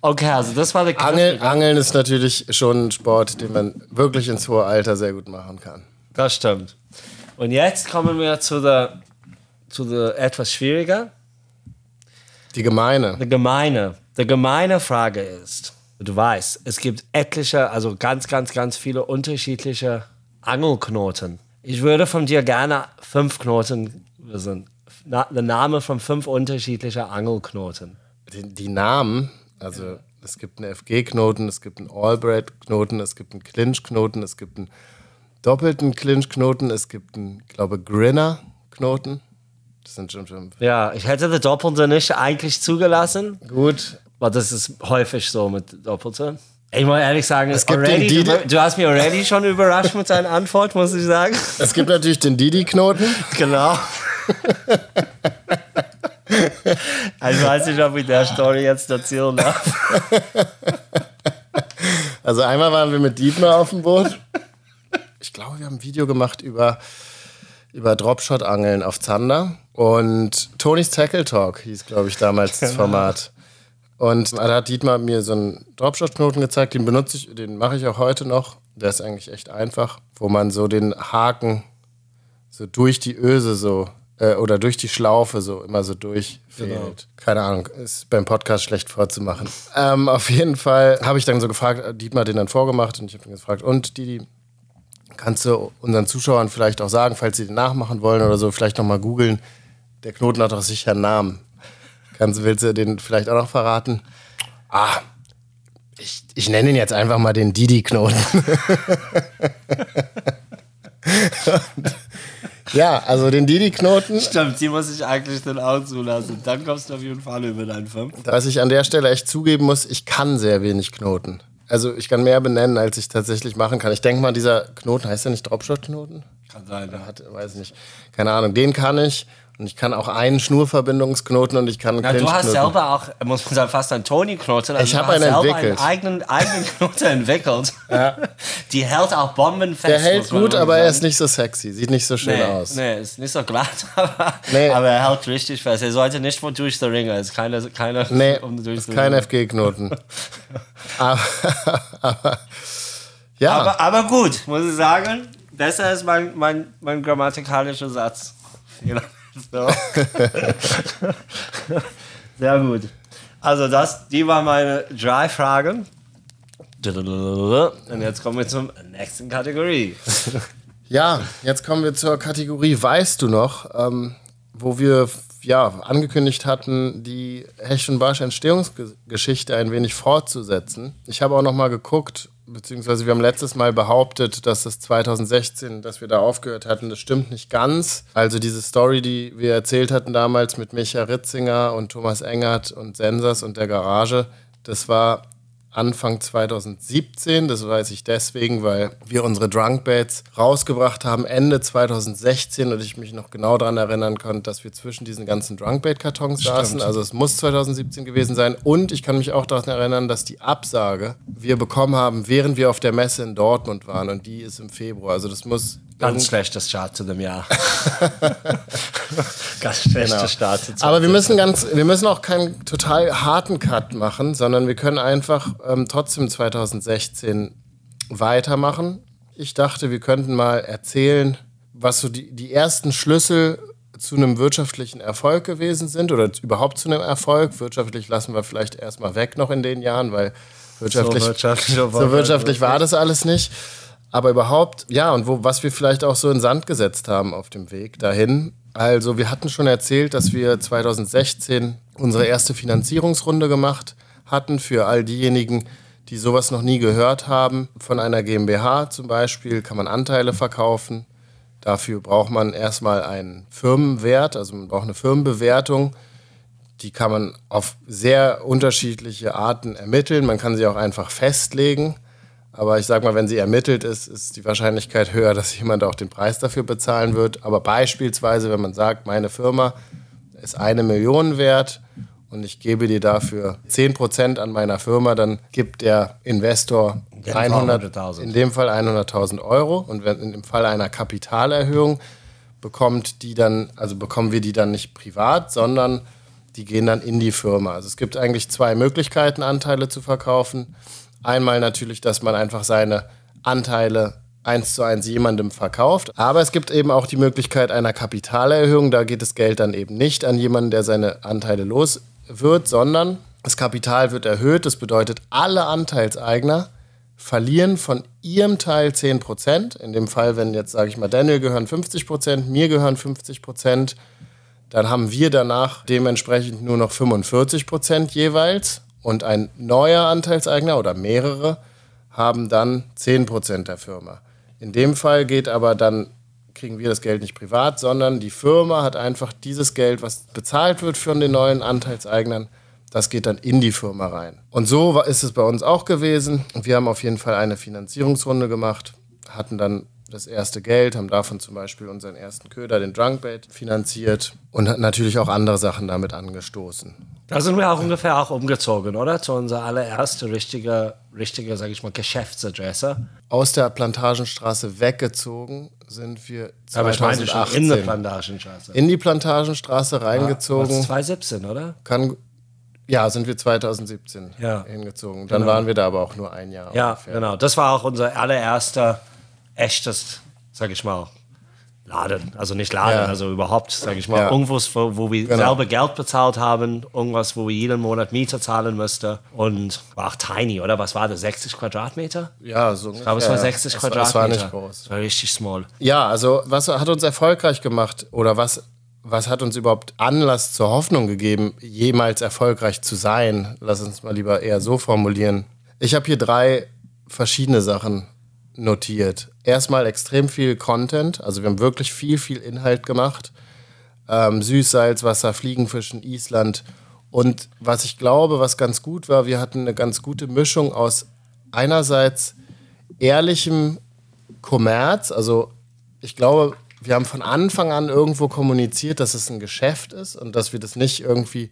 B: Okay, also das war der
A: Angel, Angeln ist natürlich schon ein Sport, den man wirklich ins hohe Alter sehr gut machen kann.
B: Das stimmt. Und jetzt kommen wir zu der, zu der etwas schwieriger.
A: Die Gemeine.
B: Die gemeine, die gemeine Frage ist, du weißt, es gibt etliche, also ganz, ganz, ganz viele unterschiedliche Angelknoten. Ich würde von dir gerne fünf Knoten wissen. na, der Name von fünf unterschiedlichen Angelknoten.
A: Die, die Namen, also es gibt einen FG-Knoten, es gibt einen Albright-Knoten, es gibt einen Clinch-Knoten, es gibt einen doppelten Clinch-Knoten, es gibt einen, glaube Grinner-Knoten. Das sind schon fünf.
B: Ja, ich hätte der Doppelte nicht eigentlich zugelassen,
A: Gut.
B: Weil das ist häufig so mit Doppelte. Ich muss ehrlich sagen,
A: Es gibt
B: already,
A: den
B: du,
A: Didi-
B: du hast mich already schon überrascht mit deiner Antwort, muss ich sagen.
A: Es gibt natürlich den Didi-Knoten.
B: Genau. ich weiß nicht, ob ich der Story jetzt erzählen darf.
A: Also einmal waren wir mit Dietmar auf dem Boot. Ich glaube, wir haben ein Video gemacht über, über Dropshot-Angeln auf Zander. Und Tonys Tackle Talk hieß, glaube ich, damals das Format. Und da hat Dietmar mir so einen Dropshot-Knoten gezeigt, den benutze ich, den mache ich auch heute noch. Der ist eigentlich echt einfach, wo man so den Haken so durch die Öse so äh, oder durch die Schlaufe so immer so durchfährt. Keine Ahnung, ist beim Podcast schlecht vorzumachen. ähm, auf jeden Fall habe ich dann so gefragt, äh, Dietmar hat den dann vorgemacht und ich habe ihn gefragt, und Didi, kannst du unseren Zuschauern vielleicht auch sagen, falls sie den nachmachen wollen oder so, vielleicht nochmal googeln, der Knoten hat doch sicher einen Namen. Kannst, willst du den vielleicht auch noch verraten? Ah, ich, ich nenne ihn jetzt einfach mal den Didi-Knoten. ja, also den Didi-Knoten,
B: Stimmt, die muss ich eigentlich dann auch zulassen. Dann kommst du auf jeden Fall über deinen Fünf.
A: was ich an der Stelle echt zugeben muss, ich kann sehr wenig Knoten. Also ich kann mehr benennen, als ich tatsächlich machen kann. Ich denke mal, dieser Knoten, heißt der nicht Dropshot-Knoten?
B: Kann sein, ja.
A: Hat, weiß nicht. Keine Ahnung, den kann ich. Und ich kann auch einen Schnurverbindungsknoten und ich kann einen
B: Na, du hast selber auch, muss man sagen, fast einen Tony-Knoten. Also
A: Ich
B: du
A: hab
B: hast
A: einen
B: selber
A: entwickelt.
B: einen eigenen, eigenen Knoten entwickelt. Die hält auch bombenfest.
A: Der hält gut, aber er ist nicht so sexy. Sieht nicht so schön
B: Nee,
A: aus.
B: nee, ist nicht so glatt, aber,
A: Nee.
B: aber er hält richtig fest. Er sollte nicht von durch den Ring, ist keine, keine,
A: Nee,
B: um
A: ist kein. FG-Knoten. aber, aber, ja,
B: Aber, aber gut, muss ich sagen, besser ist mein, mein, mein grammatikalischer Satz. So. Sehr gut. Also das, die waren meine drei Fragen. Und jetzt kommen wir zur nächsten Kategorie.
A: ja, jetzt kommen wir zur Kategorie Weißt du noch, ähm, wo wir ja, angekündigt hatten, die Hecht und Barsch Entstehungsgeschichte ein wenig fortzusetzen. Ich habe auch noch mal geguckt, beziehungsweise wir haben letztes Mal behauptet, dass das 2016, dass wir da aufgehört hatten, das stimmt nicht ganz. Also diese Story, die wir erzählt hatten damals mit Micha Ritzinger und Thomas Engert und Sensas und der Garage, das war Anfang 2017. Das weiß ich deswegen, weil wir unsere Drunkbaits rausgebracht haben Ende 2016 und ich mich noch genau daran erinnern konnte, dass wir zwischen diesen ganzen Drunkbait-Kartons saßen. Also es muss 2017 gewesen sein. Und ich kann mich auch daran erinnern, dass die Absage wir bekommen haben, während wir auf der Messe in Dortmund waren und die ist im Februar. Also das muss
B: Ganz schlechtes Start zu dem Jahr. Ganz schlechter
A: Genau.
B: Start zu
A: Aber wir müssen ganz, wir müssen auch keinen total harten Cut machen, sondern wir können einfach ähm, trotzdem 2016 weitermachen. Ich dachte, wir könnten mal erzählen, was so die, die ersten Schlüssel zu einem wirtschaftlichen Erfolg gewesen sind oder überhaupt zu einem Erfolg. Wirtschaftlich lassen wir vielleicht erstmal weg noch in den Jahren, weil wirtschaftlich,
B: So wirtschaftlich
A: so wirtschaftlich war das alles nicht. Aber überhaupt, ja, und wo, was wir vielleicht auch so in Sand gesetzt haben auf dem Weg dahin. Also, wir hatten schon erzählt, dass wir 2016 unsere erste Finanzierungsrunde gemacht hatten für all diejenigen, die sowas noch nie gehört haben. Von einer GmbH zum Beispiel kann man Anteile verkaufen. Dafür braucht man erstmal einen Firmenwert, also man braucht eine Firmenbewertung. Die kann man auf sehr unterschiedliche Arten ermitteln. Man kann sie auch einfach festlegen. Aber ich sag mal, wenn sie ermittelt ist, ist die Wahrscheinlichkeit höher, dass jemand auch den Preis dafür bezahlen wird. Aber beispielsweise, wenn man sagt, meine Firma ist eine Million wert und ich gebe dir dafür 10% an meiner Firma, dann gibt der Investor
B: dem Fall
A: 100,
B: 100.000.
A: in dem Fall 100.000 Euro. Und wenn im Fall einer Kapitalerhöhung bekommt die dann, also bekommen wir die dann nicht privat, sondern die gehen dann in die Firma. Also es gibt eigentlich zwei Möglichkeiten, Anteile zu verkaufen. Einmal natürlich, dass man einfach seine Anteile eins zu eins jemandem verkauft. Aber es gibt eben auch die Möglichkeit einer Kapitalerhöhung. Da geht das Geld dann eben nicht an jemanden, der seine Anteile los wird, sondern das Kapital wird erhöht. Das bedeutet, alle Anteilseigner verlieren von ihrem Teil 10%. In dem Fall, wenn jetzt, sage ich mal, Daniel gehören 50%, mir gehören 50%, Dann haben wir danach dementsprechend nur noch 45 Prozent jeweils und ein neuer Anteilseigner oder mehrere haben dann 10 Prozent der Firma. In dem Fall geht aber dann, kriegen wir das Geld nicht privat, sondern die Firma hat einfach dieses Geld, was bezahlt wird von den neuen Anteilseignern, das geht dann in die Firma rein. Und so ist es bei uns auch gewesen. Wir haben auf jeden Fall eine Finanzierungsrunde gemacht, hatten dann das erste Geld, haben davon zum Beispiel unseren ersten Köder, den Drunkbait, finanziert und natürlich auch andere Sachen damit angestoßen.
B: Da sind wir auch ungefähr auch umgezogen, oder? Zu unserer allererste richtige, richtige, sag ich mal, Geschäftsadresse.
A: Aus der Plantagenstraße weggezogen sind wir 2018.
B: Aber ich meine schon in der Plantagenstraße.
A: In die Plantagenstraße reingezogen.
B: Ja, 2017, oder?
A: Kann, ja, sind wir 2017
B: ja.
A: hingezogen. Dann genau. waren wir da aber auch nur ein Jahr.
B: Ja, ungefähr. genau. Das war auch unser allererster echtes, sag ich mal, Laden. Also nicht Laden, ja. also überhaupt, sage ich mal, ja. irgendwas, wo, wo wir genau. selber Geld bezahlt haben, irgendwas, wo wir jeden Monat Miete zahlen müssten. Und war auch tiny, oder? Was war das? 60 Quadratmeter?
A: Ja, so.
B: Ich glaube, es war 60
A: ja.
B: Quadratmeter.
A: Das war nicht groß.
B: Das war richtig small.
A: Ja, also was hat uns erfolgreich gemacht oder was, was hat uns überhaupt Anlass zur Hoffnung gegeben, jemals erfolgreich zu sein? Lass uns mal lieber eher so formulieren. Ich habe hier drei verschiedene Sachen notiert. Erstmal extrem viel Content, also wir haben wirklich viel, viel Inhalt gemacht. Ähm, Süß, Salzwasser, Fliegenfischen, Island. Und was ich glaube, was ganz gut war, wir hatten eine ganz gute Mischung aus einerseits ehrlichem Kommerz, also ich glaube, wir haben von Anfang an irgendwo kommuniziert, dass es ein Geschäft ist und dass wir das nicht irgendwie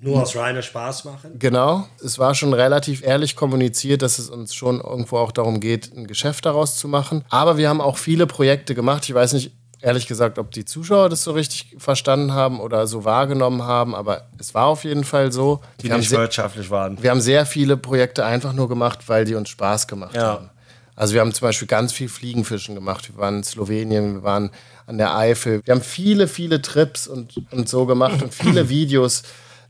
B: nur aus reiner Spaß machen?
A: Genau. Es war schon relativ ehrlich kommuniziert, dass es uns schon irgendwo auch darum geht, ein Geschäft daraus zu machen. Aber wir haben auch viele Projekte gemacht. Ich weiß nicht, ehrlich gesagt, ob die Zuschauer das so richtig verstanden haben oder so wahrgenommen haben, aber es war auf jeden Fall so.
B: Die wir nicht wirtschaftlich waren.
A: Wir haben sehr viele Projekte einfach nur gemacht, weil die uns Spaß gemacht ja. haben. Also wir haben zum Beispiel ganz viel Fliegenfischen gemacht. Wir waren in Slowenien, wir waren an der Eifel. Wir haben viele, viele Trips und, und so gemacht und viele Videos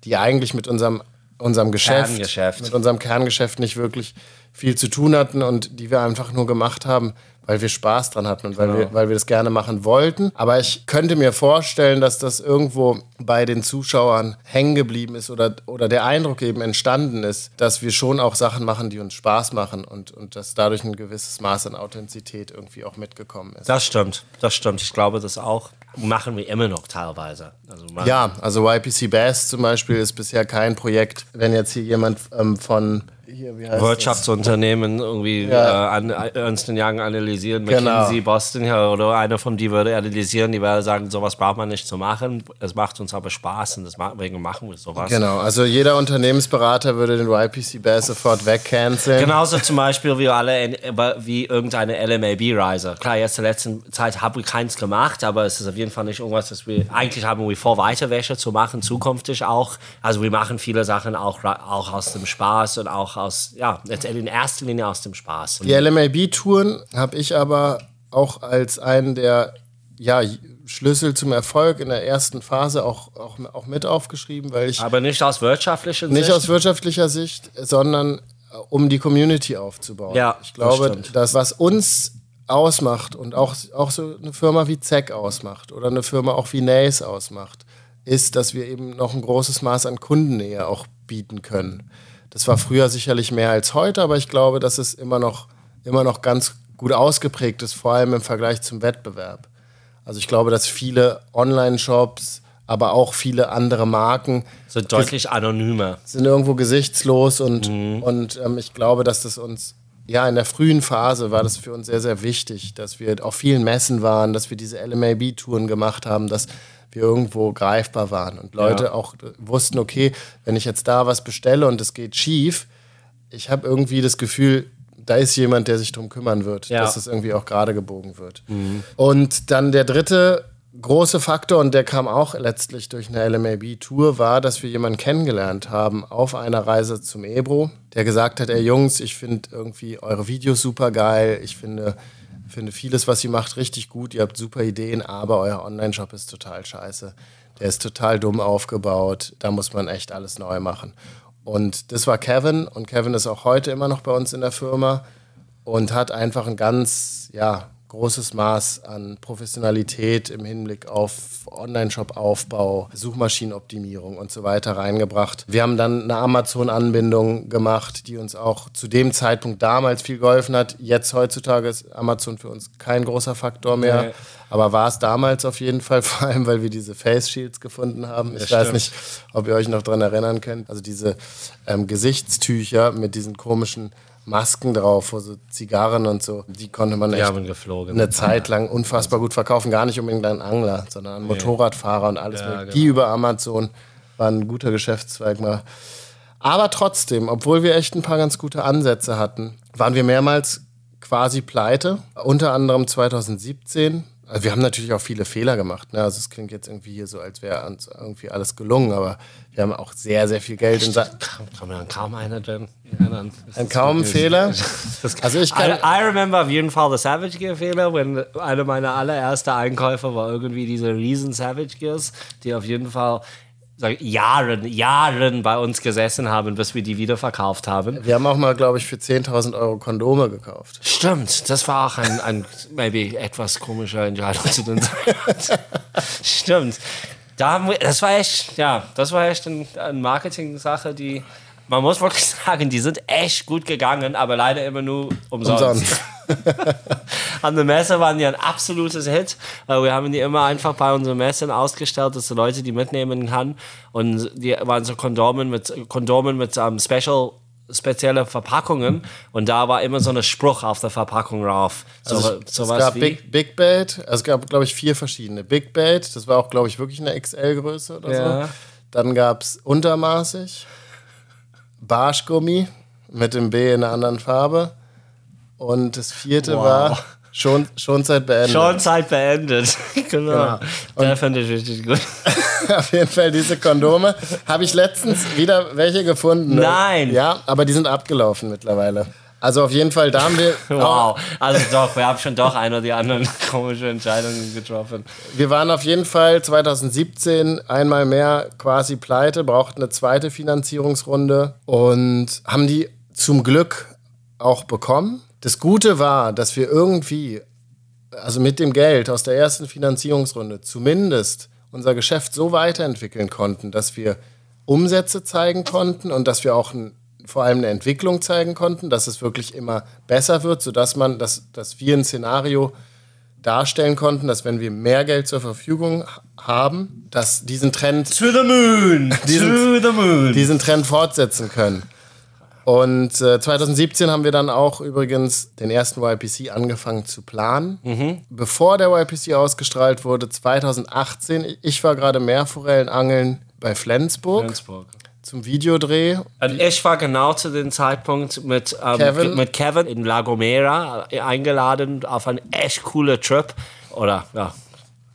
A: die eigentlich mit unserem, unserem Geschäft,
B: Kerngeschäft.
A: mit unserem Kerngeschäft nicht wirklich viel zu tun hatten und die wir einfach nur gemacht haben, weil wir Spaß dran hatten und weil, genau. wir, weil wir das gerne machen wollten. Aber ich könnte mir vorstellen, dass das irgendwo bei den Zuschauern hängen geblieben ist oder, oder der Eindruck eben entstanden ist, dass wir schon auch Sachen machen, die uns Spaß machen und, und dass dadurch ein gewisses Maß an Authentizität irgendwie auch mitgekommen ist.
B: Das stimmt, das stimmt. Ich glaube das auch machen wir immer noch teilweise.
A: Also ja, also YPC Bass zum Beispiel ist bisher kein Projekt. Wenn jetzt hier jemand ähm, von
B: hier, Wirtschaftsunternehmen das? irgendwie ja. äh, an, Ernst Young analysieren, genau. McKinsey, Boston ja, oder einer von die würde analysieren, die würde sagen, sowas braucht man nicht zu machen. Es macht uns aber Spaß und deswegen machen wir sowas.
A: Genau, also jeder Unternehmensberater würde den YPC Bass sofort wegcanceln.
B: Genauso zum Beispiel wie alle wie irgendeine LMAB-Reise. Klar, jetzt in der letzten Zeit habe ich keins gemacht, aber es ist auf jeden Fall nicht irgendwas, das wir eigentlich haben wir vor, Weiterwäsche zu machen, zukünftig auch. Also wir machen viele Sachen auch, auch aus dem Spaß und auch aus, ja, in erster Linie aus dem Spaß.
A: Die LMAB-Touren habe ich aber auch als einen der ja, Schlüssel zum Erfolg in der ersten Phase auch, auch, auch mit aufgeschrieben, weil ich.
B: Aber nicht aus wirtschaftlicher
A: Sicht? Nicht aus wirtschaftlicher Sicht, sondern äh, um die Community aufzubauen.
B: Ja,
A: ich glaube, das dass was uns ausmacht und auch, auch so eine Firma wie ZEC ausmacht oder eine Firma auch wie Nace ausmacht, ist, dass wir eben noch ein großes Maß an Kundennähe auch bieten können. Das war früher sicherlich mehr als heute, aber ich glaube, dass es immer noch, immer noch ganz gut ausgeprägt ist, vor allem im Vergleich zum Wettbewerb. Also ich glaube, dass viele Online-Shops, aber auch viele andere Marken
B: sind deutlich anonymer.
A: Sind irgendwo gesichtslos und, mhm. und ähm, ich glaube, dass das uns, ja, in der frühen Phase war das für uns sehr, sehr wichtig, dass wir auf vielen Messen waren, dass wir diese LMAB-Touren gemacht haben, dass wir irgendwo greifbar waren und Leute ja. auch wussten, okay, wenn ich jetzt da was bestelle und es geht schief, ich habe irgendwie das Gefühl, da ist jemand, der sich darum kümmern wird, ja. dass es irgendwie auch gerade gebogen wird. Mhm. Und dann der dritte große Faktor, und der kam auch letztlich durch eine LMAB-Tour, war, dass wir jemanden kennengelernt haben auf einer Reise zum Ebro, der gesagt hat, ey Jungs, ich finde irgendwie eure Videos super geil, ich finde finde vieles, was ihr macht, richtig gut. Ihr habt super Ideen, aber euer Online-Shop ist total scheiße. Der ist total dumm aufgebaut. Da muss man echt alles neu machen. Und das war Kevin. Und Kevin ist auch heute immer noch bei uns in der Firma und hat einfach ein ganz, ja, großes Maß an Professionalität im Hinblick auf Online-Shop-Aufbau, Suchmaschinenoptimierung und so weiter reingebracht. Wir haben dann eine Amazon-Anbindung gemacht, die uns auch zu dem Zeitpunkt damals viel geholfen hat. Jetzt heutzutage ist Amazon für uns kein großer Faktor mehr. Nee. Aber war es damals auf jeden Fall, vor allem weil wir diese Face Shields gefunden haben. ich stimmt. weiß nicht, ob ihr euch noch daran erinnern könnt. Also diese ähm, Gesichtstücher mit diesen komischen Masken drauf, wo so Zigarren und so. Die konnte man echt eine Zeit lang unfassbar gut verkaufen. Gar nicht unbedingt an Angler, sondern an Motorradfahrer und alles. Ja, genau. Die über Amazon waren ein guter Geschäftszweig mal. Aber trotzdem, obwohl wir echt ein paar ganz gute Ansätze hatten, waren wir mehrmals quasi pleite. Unter anderem 2017 also wir haben natürlich auch viele Fehler gemacht. Ne? Also es klingt jetzt irgendwie hier so, als wäre uns irgendwie alles gelungen, aber wir haben auch sehr, sehr viel Geld in Sa
B: Kann man kaum einer denn?
A: Ein kaum Fehler?
B: also ich kann I, I, remember auf jeden Fall the Savage Gear Fehler, wenn einer meiner allerersten Einkäufe war irgendwie diese riesen Savage Gears, die auf jeden Fall sag, Jahren, Jahren bei uns gesessen haben, bis wir die wieder verkauft haben.
A: Wir haben auch mal, glaube ich, für 10.000 Euro Kondome gekauft.
B: Stimmt, das war auch ein, ein maybe etwas komischer Entscheidung zu den Zeiten. Stimmt. Da wir, das war echt, ja, das war echt eine ein Marketing-Sache, die man muss wirklich sagen, die sind echt gut gegangen, aber leider immer nur umsonst. umsonst. An der Messe waren die ein absolutes Hit. Wir haben die immer einfach bei unseren Messen ausgestellt, dass die Leute die mitnehmen kann. Und die waren so Kondomen mit, Kondomen mit um, Special spezielle Verpackungen und da war immer so ein Spruch auf der Verpackung drauf. So,
A: also es gab wie? Big, Big Bait, also es gab, glaube ich, vier verschiedene. Big Bait, das war auch, glaube ich, wirklich eine XL-Größe oder ja. so. Dann gab es untermaßig, Barschgummi mit dem B in einer anderen Farbe. Und das vierte wow. war schon, schon Zeit beendet.
B: Schon Zeit beendet. genau. genau. Und Der fand ich richtig gut.
A: auf jeden Fall diese Kondome. Habe ich letztens wieder welche gefunden.
B: Nein.
A: Ja, aber die sind abgelaufen mittlerweile. Also auf jeden Fall, da haben wir.
B: wow, also doch, wir haben schon doch ein oder die anderen komische Entscheidungen getroffen.
A: Wir waren auf jeden Fall 2017 einmal mehr quasi pleite, brauchten eine zweite Finanzierungsrunde und haben die zum Glück auch bekommen. Das Gute war, dass wir irgendwie, also mit dem Geld aus der ersten Finanzierungsrunde, zumindest unser Geschäft so weiterentwickeln konnten, dass wir Umsätze zeigen konnten und dass wir auch ein, vor allem eine Entwicklung zeigen konnten, dass es wirklich immer besser wird, sodass man, dass, dass wir ein Szenario darstellen konnten, dass wenn wir mehr Geld zur Verfügung haben, dass diesen Trend
B: to the moon,
A: diesen, to the moon. diesen Trend fortsetzen können. Und äh, 2017 haben wir dann auch übrigens den ersten YPC angefangen zu planen. Mhm. Bevor der YPC ausgestrahlt wurde, 2018, ich war gerade Meerforellen angeln bei Flensburg. Flensburg. Zum Videodreh.
B: Und ich war genau zu dem Zeitpunkt mit, ähm, Kevin. mit Kevin in La Gomera eingeladen auf einen echt coolen Trip. Oder ja,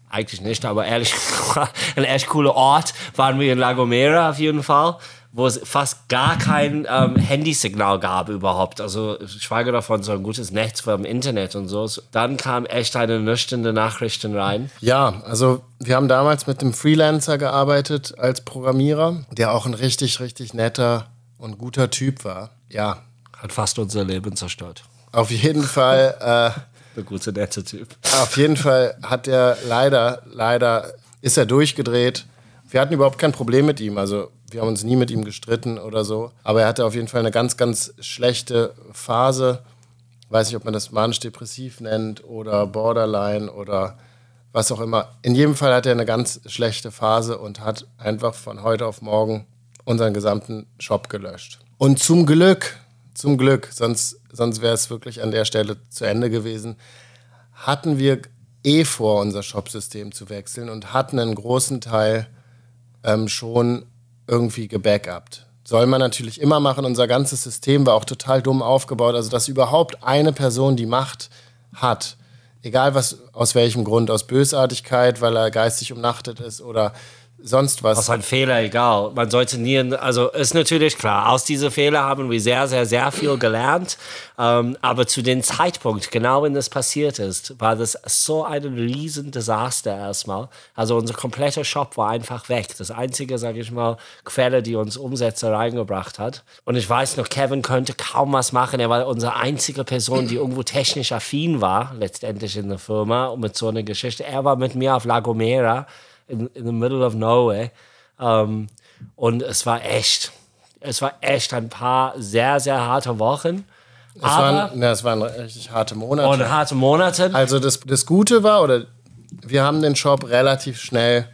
B: eigentlich nicht, aber ehrlich, ein echt cooler Ort waren wir in La Gomera auf jeden Fall wo es fast gar kein ähm, Handysignal gab überhaupt. Also schweige davon, so ein gutes Netz vom Internet und so. Dann kam echt eine nüchterne Nachrichten rein.
A: Ja, also wir haben damals mit einem Freelancer gearbeitet als Programmierer, der auch ein richtig, richtig netter und guter Typ war. Ja.
B: Hat fast unser Leben zerstört.
A: Auf jeden Fall. Äh,
B: Der gute, nette Typ.
A: Auf jeden Fall hat er leider, leider ist er durchgedreht. Wir hatten überhaupt kein Problem mit ihm. Also wir haben uns nie mit ihm gestritten oder so. Aber er hatte auf jeden Fall eine ganz, ganz schlechte Phase. Weiß nicht, ob man das manisch-depressiv nennt oder Borderline oder was auch immer. In jedem Fall hat er eine ganz schlechte Phase und hat einfach von heute auf morgen unseren gesamten Shop gelöscht. Und zum Glück, zum Glück, sonst, sonst wäre es wirklich an der Stelle zu Ende gewesen, hatten wir eh vor, unser Shopsystem zu wechseln und hatten einen großen Teil ähm, schon irgendwie gebackupt. Soll man natürlich immer machen. Unser ganzes System war auch total dumm aufgebaut. Also, dass überhaupt eine Person die Macht hat, egal was, aus welchem Grund, aus Bösartigkeit, weil er geistig umnachtet ist oder sonst was.
B: Was ein Fehler, egal. Man sollte nie, also ist natürlich klar, aus diesen Fehlern haben wir sehr, sehr, sehr viel gelernt. Ähm, aber zu dem Zeitpunkt, genau wenn das passiert ist, war das so ein riesen Desaster erstmal. Also unser kompletter Shop war einfach weg. Das einzige, sage ich mal, Quelle, die uns Umsätze reingebracht hat. Und ich weiß noch, Kevin könnte kaum was machen. Er war unsere einzige Person, die irgendwo technisch affin war, letztendlich in der Firma und mit so einer Geschichte. Er war mit mir auf La Gomera in, in the middle of nowhere. Um, und es war echt, es war echt ein paar sehr, sehr harte Wochen.
A: Es waren, ne, es waren richtig harte Monate.
B: Und harte Monate.
A: Also das, das Gute war, oder wir haben den Shop relativ schnell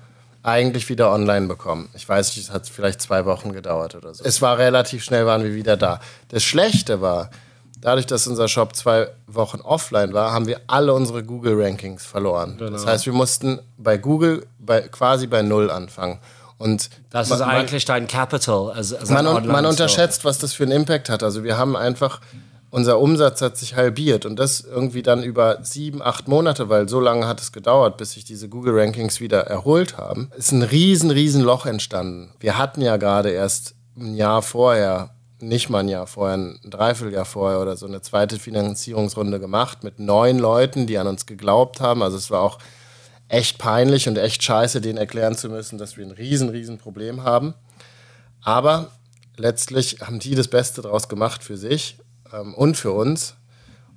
A: eigentlich wieder online bekommen. Ich weiß nicht, es hat vielleicht zwei Wochen gedauert oder so. Es war relativ schnell, waren wir wieder da. Das Schlechte war, dadurch, dass unser Shop zwei Wochen offline war, haben wir alle unsere Google-Rankings verloren. Genau. Das heißt, wir mussten bei Google bei, quasi bei Null anfangen. Und
B: das ist man, eigentlich dein Capital. Als, als
A: man, man unterschätzt, was das für einen Impact hat. Also wir haben einfach, unser Umsatz hat sich halbiert und das irgendwie dann über sieben, acht Monate, weil so lange hat es gedauert, bis sich diese Google-Rankings wieder erholt haben, ist ein riesen, riesen Loch entstanden. Wir hatten ja gerade erst ein Jahr vorher nicht mal ein Jahr vorher, ein Dreivierteljahr vorher oder so eine zweite Finanzierungsrunde gemacht mit neun Leuten, die an uns geglaubt haben. Also es war auch echt peinlich und echt scheiße, denen erklären zu müssen, dass wir ein riesen, riesen Problem haben. Aber letztlich haben die das Beste daraus gemacht für sich ähm, und für uns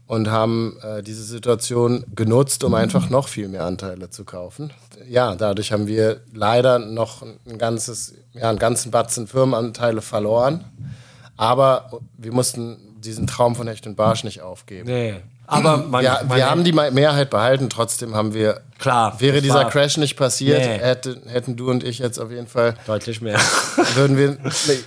A: und haben äh, diese Situation genutzt, um einfach noch viel mehr Anteile zu kaufen. Ja, dadurch haben wir leider noch ein ganzes, ja, einen ganzen Batzen Firmenanteile verloren. Aber wir mussten diesen Traum von Hecht und Barsch nicht aufgeben. Nee.
B: Aber man,
A: ja, wir haben die Mehrheit behalten, trotzdem haben wir.
B: Klar.
A: Wäre dieser Crash nicht passiert, nee. hätte, hätten du und ich jetzt auf jeden Fall.
B: Deutlich mehr.
A: Würden wir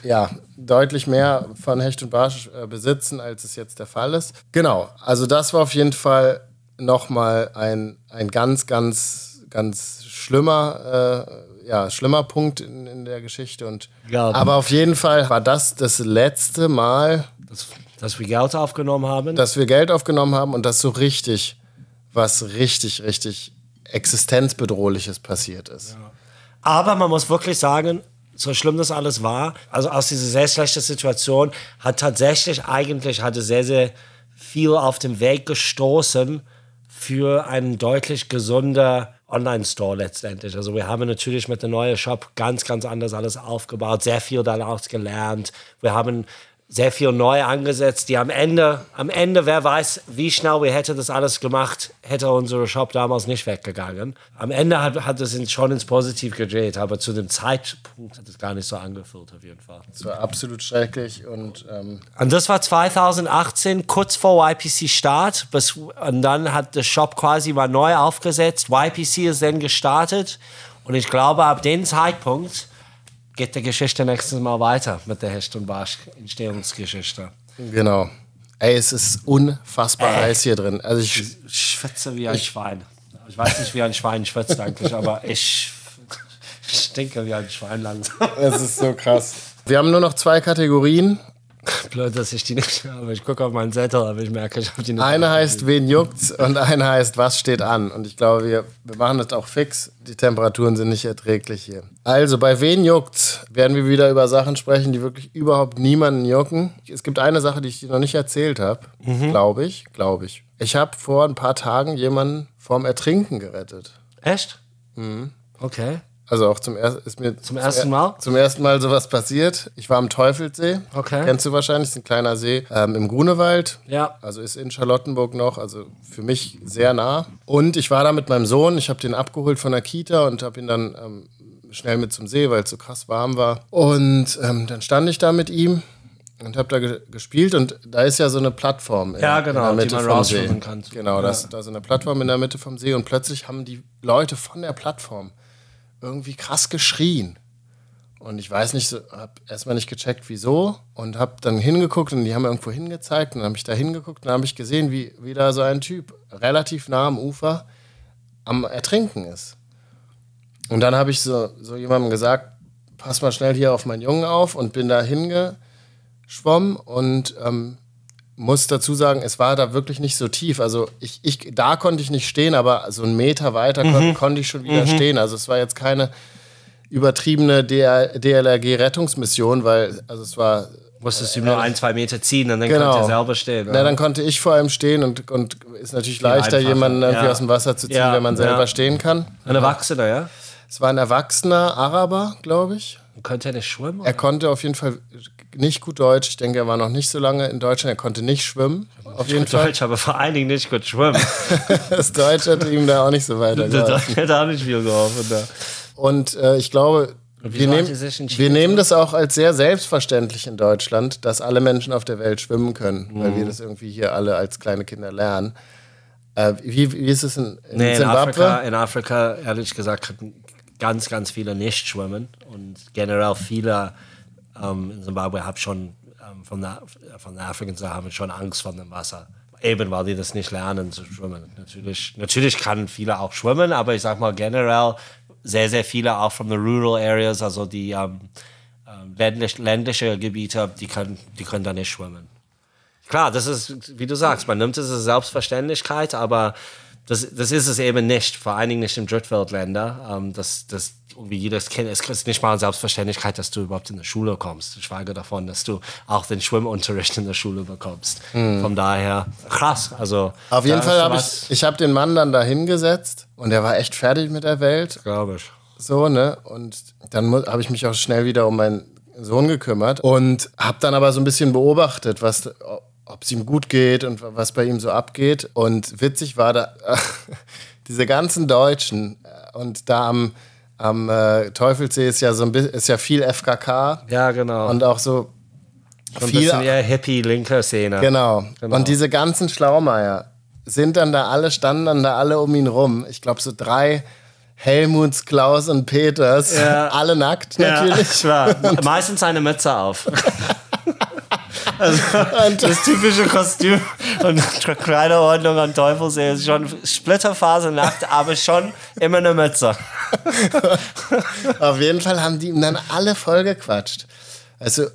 A: ja, deutlich mehr von Hecht und Barsch äh, besitzen, als es jetzt der Fall ist. Genau. Also, das war auf jeden Fall nochmal ein, ein ganz, ganz, ganz schlimmer. Ja, schlimmer Punkt in, in der Geschichte. Und, ja, aber auf jeden Fall war das das letzte Mal,
B: das, dass wir Geld aufgenommen haben.
A: Dass wir Geld aufgenommen haben und dass so richtig, was richtig, richtig existenzbedrohliches passiert ist. Ja.
B: Aber man muss wirklich sagen, so schlimm das alles war, also aus dieser sehr schlechten Situation hat tatsächlich eigentlich hatte sehr, sehr viel auf den Weg gestoßen für einen deutlich gesunder Online-Store letztendlich. Also wir haben natürlich mit dem neuen Shop ganz, ganz anders alles aufgebaut, sehr viel daraus gelernt. Wir haben sehr viel neu angesetzt, die am Ende, am Ende, wer weiß, wie schnell wir hätten das alles gemacht, hätte unser Shop damals nicht weggegangen. Am Ende hat, hat es schon ins Positiv gedreht, aber zu dem Zeitpunkt hat es gar nicht so angefühlt, auf jeden Fall.
A: Es war absolut schrecklich und... Ähm
B: und das war 2018, kurz vor YPC-Start, und dann hat der Shop quasi mal neu aufgesetzt, YPC ist dann gestartet und ich glaube, ab dem Zeitpunkt geht die Geschichte nächstes Mal weiter mit der Hecht und Barsch Entstehungsgeschichte.
A: Genau. Ey, es ist unfassbar Ey. heiß hier drin. Also ich,
B: ich schwitze wie ein ich, Schwein. Ich weiß nicht, wie ein Schwein schwitzt eigentlich, aber ich stinke wie ein Schwein langsam.
A: Es ist so krass. Wir haben nur noch zwei Kategorien
B: Blöd, dass ich die nicht habe. Ich gucke auf meinen Zettel, aber ich merke, ich habe die nicht.
A: Eine heißt, wen juckt's und eine heißt, was steht an. Und ich glaube, wir, wir machen das auch fix. Die Temperaturen sind nicht erträglich hier. Also, bei wen juckt's, werden wir wieder über Sachen sprechen, die wirklich überhaupt niemanden jucken. Es gibt eine Sache, die ich dir noch nicht erzählt habe, mhm. glaube ich, glaube ich. Ich habe vor ein paar Tagen jemanden vorm Ertrinken gerettet.
B: Echt?
A: Mhm.
B: Okay.
A: Also auch zum, er ist mir
B: zum ersten Mal?
A: Zum ersten Mal sowas passiert. Ich war am Teufelsee.
B: Okay.
A: Kennst du wahrscheinlich, ist ein kleiner See ähm, im Grunewald.
B: Ja.
A: Also ist in Charlottenburg noch, also für mich sehr nah. Und ich war da mit meinem Sohn. Ich habe den abgeholt von der Kita und habe ihn dann ähm, schnell mit zum See, weil es so krass warm war. Und ähm, dann stand ich da mit ihm und habe da ge gespielt und da ist ja so eine Plattform
B: in, ja, genau,
A: in der Mitte vom See.
B: Kann.
A: Genau, ja. da ist eine Plattform in der Mitte vom See und plötzlich haben die Leute von der Plattform irgendwie krass geschrien. Und ich weiß nicht, habe erstmal nicht gecheckt, wieso. Und habe dann hingeguckt und die haben irgendwo hingezeigt. Und dann habe ich da hingeguckt und dann habe ich gesehen, wie, wie da so ein Typ relativ nah am Ufer am Ertrinken ist. Und dann habe ich so, so jemandem gesagt, pass mal schnell hier auf meinen Jungen auf und bin da hingeschwommen und ähm, muss dazu sagen, es war da wirklich nicht so tief. Also ich, ich da konnte ich nicht stehen, aber so einen Meter weiter mhm. kon, konnte ich schon wieder mhm. stehen. Also es war jetzt keine übertriebene DLRG-Rettungsmission, weil also es war
B: Musstest du nur ein, zwei Meter ziehen und dann genau. konnte er selber stehen.
A: Na, dann konnte ich vor allem stehen und, und ist natürlich Viel leichter, einfacher. jemanden irgendwie ja. aus dem Wasser zu ziehen, ja. wenn man selber ja. stehen kann.
B: Ein Erwachsener, ja?
A: Es war ein erwachsener Araber, glaube ich.
B: konnte er nicht schwimmen?
A: Oder? Er konnte auf jeden Fall nicht gut Deutsch. Ich denke, er war noch nicht so lange in Deutschland. Er konnte nicht schwimmen. Auf jeden Fall.
B: Deutsch, aber vor allen Dingen nicht gut schwimmen.
A: das Deutsch hat ihm da auch nicht so weiter
B: Der Deutsch hat auch nicht viel geholfen. Da.
A: Und äh, ich glaube, wir, nehm, wir nehmen das auch als sehr selbstverständlich in Deutschland, dass alle Menschen auf der Welt schwimmen können, mhm. weil wir das irgendwie hier alle als kleine Kinder lernen. Äh, wie, wie ist es in,
B: in nee, Zimbabwe? In Afrika, in Afrika, ehrlich gesagt, können ganz, ganz viele nicht schwimmen und generell viele ähm, in Zimbabwe haben schon ähm, von, der, von der Afrikaner haben schon Angst vor dem Wasser. Eben, weil die das nicht lernen zu schwimmen. Natürlich, natürlich kann viele auch schwimmen, aber ich sag mal generell sehr, sehr viele auch von den rural areas, also die ähm, ähm, ländlich, ländliche Gebiete, die können, die können da nicht schwimmen. Klar, das ist, wie du sagst, man nimmt es als Selbstverständlichkeit, aber das, das ist es eben nicht, vor allen Dingen nicht im Drittweltländer. Ähm, das, das irgendwie jedes Kind, es ist nicht mal eine Selbstverständlichkeit, dass du überhaupt in die Schule kommst. Ich schweige davon, dass du auch den Schwimmunterricht in der Schule bekommst. Mhm. Von daher, krass. Also,
A: Auf jeden Fall habe ich, ich habe den Mann dann da hingesetzt und er war echt fertig mit der Welt.
B: Glaube ich.
A: So, ne? Und dann habe ich mich auch schnell wieder um meinen Sohn gekümmert und habe dann aber so ein bisschen beobachtet, was ob es ihm gut geht und was bei ihm so abgeht. Und witzig war da diese ganzen Deutschen äh, und da am am äh, Teufelssee ist ja so ein bisschen, ist ja viel FKK.
B: Ja, genau.
A: Und auch so,
B: so ein viel, bisschen eher hippie linker Szene.
A: Genau. genau. Und diese ganzen Schlaumeier sind dann da alle, standen dann da alle um ihn rum. Ich glaube, so drei Helmuts, Klaus und Peters, ja. alle nackt natürlich.
B: Ja, klar. Meistens eine Mütze auf. Also, das typische Kostüm und Kleiderordnung an Teufelsee ist schon Splitterphase Nacht, aber schon immer eine Mütze.
A: Auf jeden Fall haben die ihm dann alle voll gequatscht. Also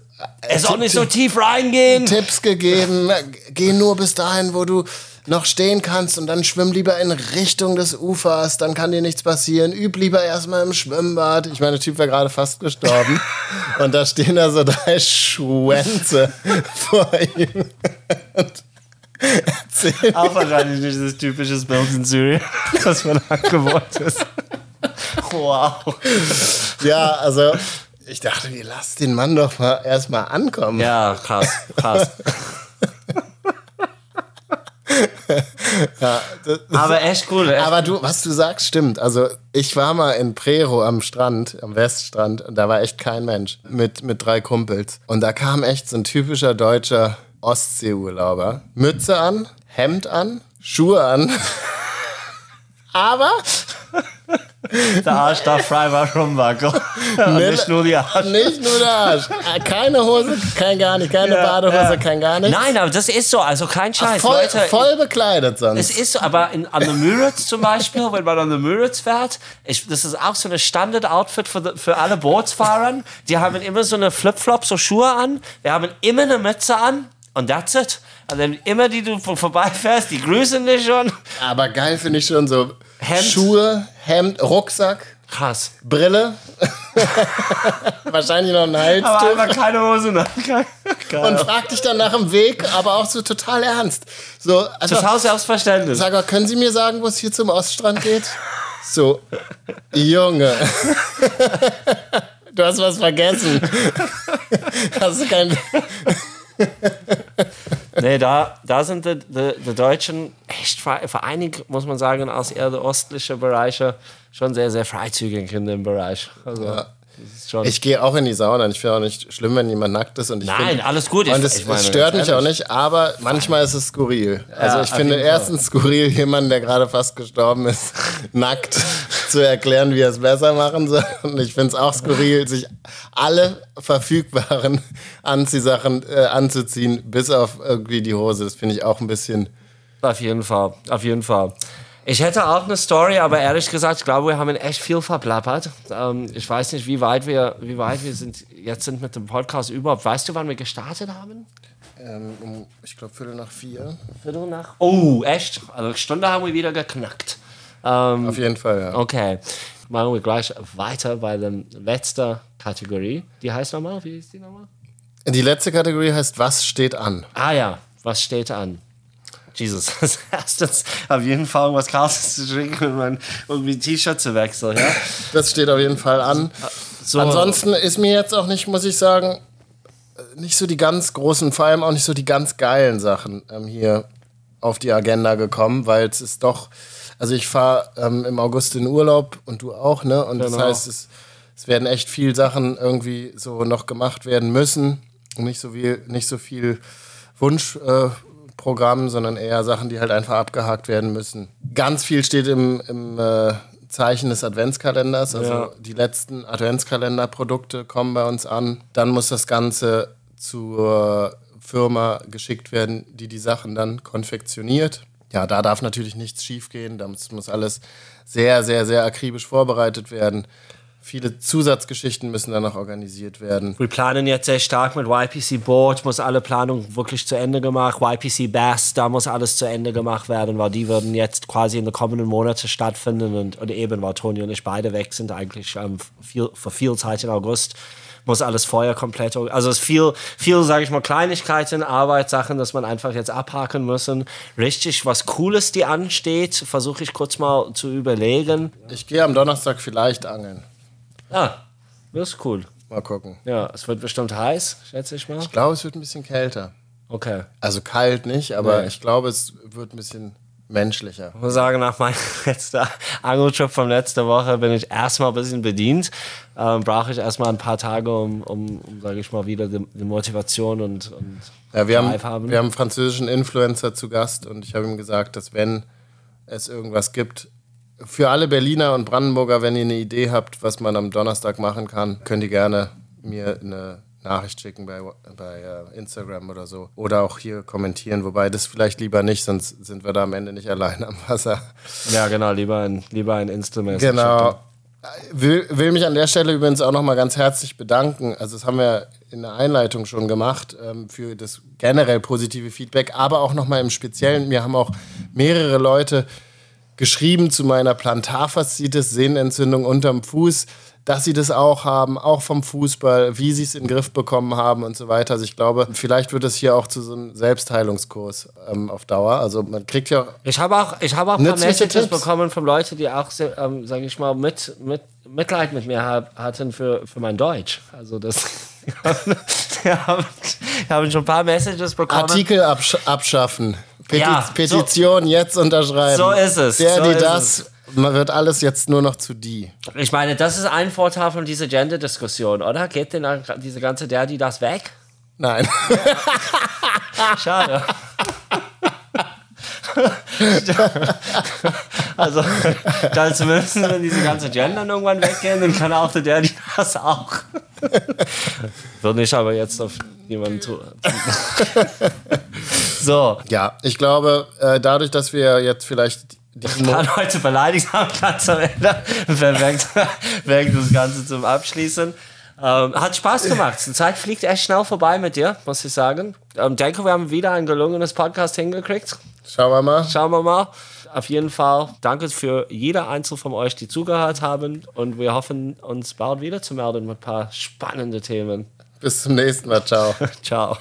B: es soll nicht so tief reingehen.
A: Tipps gegeben, geh nur bis dahin, wo du noch stehen kannst und dann schwimm lieber in Richtung des Ufers, dann kann dir nichts passieren. Üb lieber erstmal im Schwimmbad. Ich meine, der Typ wäre gerade fast gestorben. und da stehen da so drei Schwänze vor ihm.
B: Auch wahrscheinlich nicht das typische Bild in Syrien, was man angewohnt ist.
A: Wow. Ja, also ich dachte, wir lassen den Mann doch mal erstmal ankommen.
B: Ja, krass, krass. Ja, aber echt cool. Echt
A: aber du, was du sagst, stimmt. Also ich war mal in Prero am Strand, am Weststrand, und da war echt kein Mensch mit, mit drei Kumpels. Und da kam echt so ein typischer deutscher Ostseeurlauber. Mütze an, Hemd an, Schuhe an. aber
B: der Arsch darf frei warum wackeln. nicht nur die Arsch.
A: Nicht nur der Arsch. Keine Hose, kein gar nicht. Keine ja, Badehose, ja. kein gar nicht.
B: Nein, aber das ist so. Also kein Scheiß.
A: Voll, Leute, voll bekleidet sonst.
B: Es ist so, aber in, an der Müritz zum Beispiel, wenn man an der Müritz fährt, ich, das ist auch so eine Standard-Outfit für, für alle Bootsfahrer. Die haben immer so eine Flip-Flop, so Schuhe an. Wir haben immer eine Mütze an. Und that's it. Also immer, die du vorbeifährst, die grüßen dich schon.
A: Aber geil finde ich schon so Hemd. Schuhe, Hemd, Rucksack.
B: Krass.
A: Brille. Wahrscheinlich noch ein Halstuch.
B: Aber einfach keine Hose. Ne?
A: Und frag dich dann nach dem Weg, aber auch so total ernst. So,
B: einfach, total selbstverständlich.
A: Sag mal, können Sie mir sagen, wo es hier zum Oststrand geht? So, Junge. du hast was vergessen. hast du kein
B: nee, da, da sind die, die, die Deutschen echt vereinigt, muss man sagen, aus eher der östlichen Bereiche schon sehr, sehr freizügig in dem Bereich. Also, ja.
A: Ich gehe auch in die Sauna. Ich finde auch nicht schlimm, wenn jemand nackt ist. Und ich
B: Nein,
A: find,
B: alles gut.
A: Und es, es stört mich auch nicht, aber manchmal ist es skurril. Ja, also ich finde erstens skurril, jemanden, der gerade fast gestorben ist, nackt zu erklären, wie er es besser machen soll. Und ich finde es auch skurril, sich alle verfügbaren Anziehsachen äh, anzuziehen, bis auf irgendwie die Hose. Das finde ich auch ein bisschen.
B: Auf jeden Fall, auf jeden Fall. Ich hätte auch eine Story, aber ehrlich gesagt, ich glaube, wir haben echt viel verplappert. Ähm, ich weiß nicht, wie weit wir, wie weit wir sind, jetzt sind mit dem Podcast überhaupt. Weißt du, wann wir gestartet haben?
A: Ähm, ich glaube, Viertel nach vier.
B: Viertel nach? Oh, echt? Also eine Stunde haben wir wieder geknackt.
A: Ähm, Auf jeden Fall, ja.
B: Okay. machen wir gleich weiter bei der letzten Kategorie. Die heißt nochmal, wie ist die nochmal?
A: Die letzte Kategorie heißt Was steht an?
B: Ah ja, was steht an? Jesus, das erstens auf jeden Fall was Kaltes zu trinken und mein irgendwie T-Shirt zu wechseln. Ja?
A: Das steht auf jeden Fall an.
B: So,
A: Ansonsten ist mir jetzt auch nicht, muss ich sagen, nicht so die ganz großen, vor allem auch nicht so die ganz geilen Sachen ähm, hier auf die Agenda gekommen, weil es ist doch, also ich fahre ähm, im August in Urlaub und du auch, ne? Und das
B: Genau.
A: heißt, es, es werden echt viel Sachen irgendwie so noch gemacht werden müssen. Und nicht so viel, nicht so viel Wunschprogramm, äh, Programm, sondern eher Sachen, die halt einfach abgehakt werden müssen. Ganz viel steht im, im äh, Zeichen des Adventskalenders. Also
B: Ja.
A: die letzten Adventskalenderprodukte kommen bei uns an. Dann muss das Ganze zur Firma geschickt werden, die die Sachen dann konfektioniert. Ja, da darf natürlich nichts schiefgehen. Da muss, muss alles sehr, sehr, sehr akribisch vorbereitet werden. Viele Zusatzgeschichten müssen dann noch organisiert werden.
B: wir planen jetzt sehr stark mit YPC Board, muss alle Planung wirklich zu Ende gemacht. YPC Bass, da muss alles zu Ende gemacht werden, weil die würden jetzt quasi in den kommenden Monaten stattfinden und, und eben, weil Toni und ich beide weg sind, eigentlich ähm, viel, für viel Zeit im August, muss alles vorher komplett, also es ist viel, viel, sage ich mal, Kleinigkeiten, Arbeitssachen, dass man einfach jetzt abhaken müssen. Richtig, was Cooles, die ansteht, versuche ich kurz mal zu überlegen.
A: Ich gehe am Donnerstag vielleicht angeln.
B: Ah, das ist cool.
A: Mal gucken.
B: Ja, es wird bestimmt heiß, schätze ich mal.
A: Ich glaube, es wird ein bisschen kälter.
B: Okay.
A: Also kalt nicht, aber
B: Nee.
A: ich glaube, es wird ein bisschen menschlicher.
B: Ich muss sagen, nach meinem letzten Angeltrip von letzter Woche bin ich erstmal ein bisschen bedient. Ähm, Brauche ich erstmal ein paar Tage, um, um, um sage ich mal, wieder die, die Motivation und, und
A: Ja, wir,
B: Drive
A: haben, wir haben einen französischen Influencer zu Gast und ich habe ihm gesagt, dass wenn es irgendwas gibt, für alle Berliner und Brandenburger, wenn ihr eine Idee habt, was man am Donnerstag machen kann, könnt ihr gerne mir eine Nachricht schicken bei, bei äh, Instagram oder so. Oder auch hier kommentieren, wobei das vielleicht lieber nicht, sonst sind wir da am Ende nicht allein am Wasser.
B: Ja, genau, lieber ein, lieber ein Instrument.
A: Genau. Will, will mich an der Stelle übrigens auch nochmal ganz herzlich bedanken. Also, das haben wir in der Einleitung schon gemacht ähm, für das generell positive Feedback, aber auch nochmal im Speziellen. Mir haben auch mehrere Leute geschrieben zu meiner Plantarfaszitis, Sehnenentzündung unterm Fuß, dass sie das auch haben, auch vom Fußball, wie sie es in den Griff bekommen haben und so weiter. Also ich glaube, vielleicht wird es hier auch zu so einem Selbstheilungskurs ähm, auf Dauer. Also man kriegt ja
B: Ich habe auch, ich habe auch ein paar Messages
A: Tipps.
B: bekommen von Leuten, die auch, ähm, sage ich mal, mit, mit Mitleid mit mir hab, hatten für, für mein Deutsch. Also das, die haben, die haben schon ein paar Messages bekommen.
A: Artikel absch abschaffen. Peti
B: Ja,
A: Petition jetzt unterschreiben.
B: So ist es,
A: Der,
B: so
A: die, das. Man wird alles jetzt nur noch zu die.
B: Ich meine, das ist ein Vorteil von dieser Gender-Diskussion, oder? Geht denn diese ganze der, die das weg?
A: Nein.
B: Schade. also, dann zumindest, wenn diese ganze Gender irgendwann weggehen, dann kann auch der, der die das auch. Würde ich aber jetzt auf niemanden tun. So,
A: ja, ich glaube, äh, dadurch, dass wir jetzt vielleicht diesen
B: ein
A: Mo
B: Leute beleidigt haben ganz am Ende, während, während das Ganze zum Abschließen. Ähm, hat Spaß gemacht. Die Zeit fliegt echt schnell vorbei mit dir, muss ich sagen. Ähm, denke, wir haben wieder ein gelungenes Podcast hingekriegt.
A: Schauen wir mal.
B: Schauen wir mal. Auf jeden Fall danke für jeder Einzelne von euch, die zugehört haben. Und wir hoffen, uns bald wieder zu melden mit ein paar spannenden Themen.
A: Bis zum nächsten Mal. Ciao.
B: Ciao.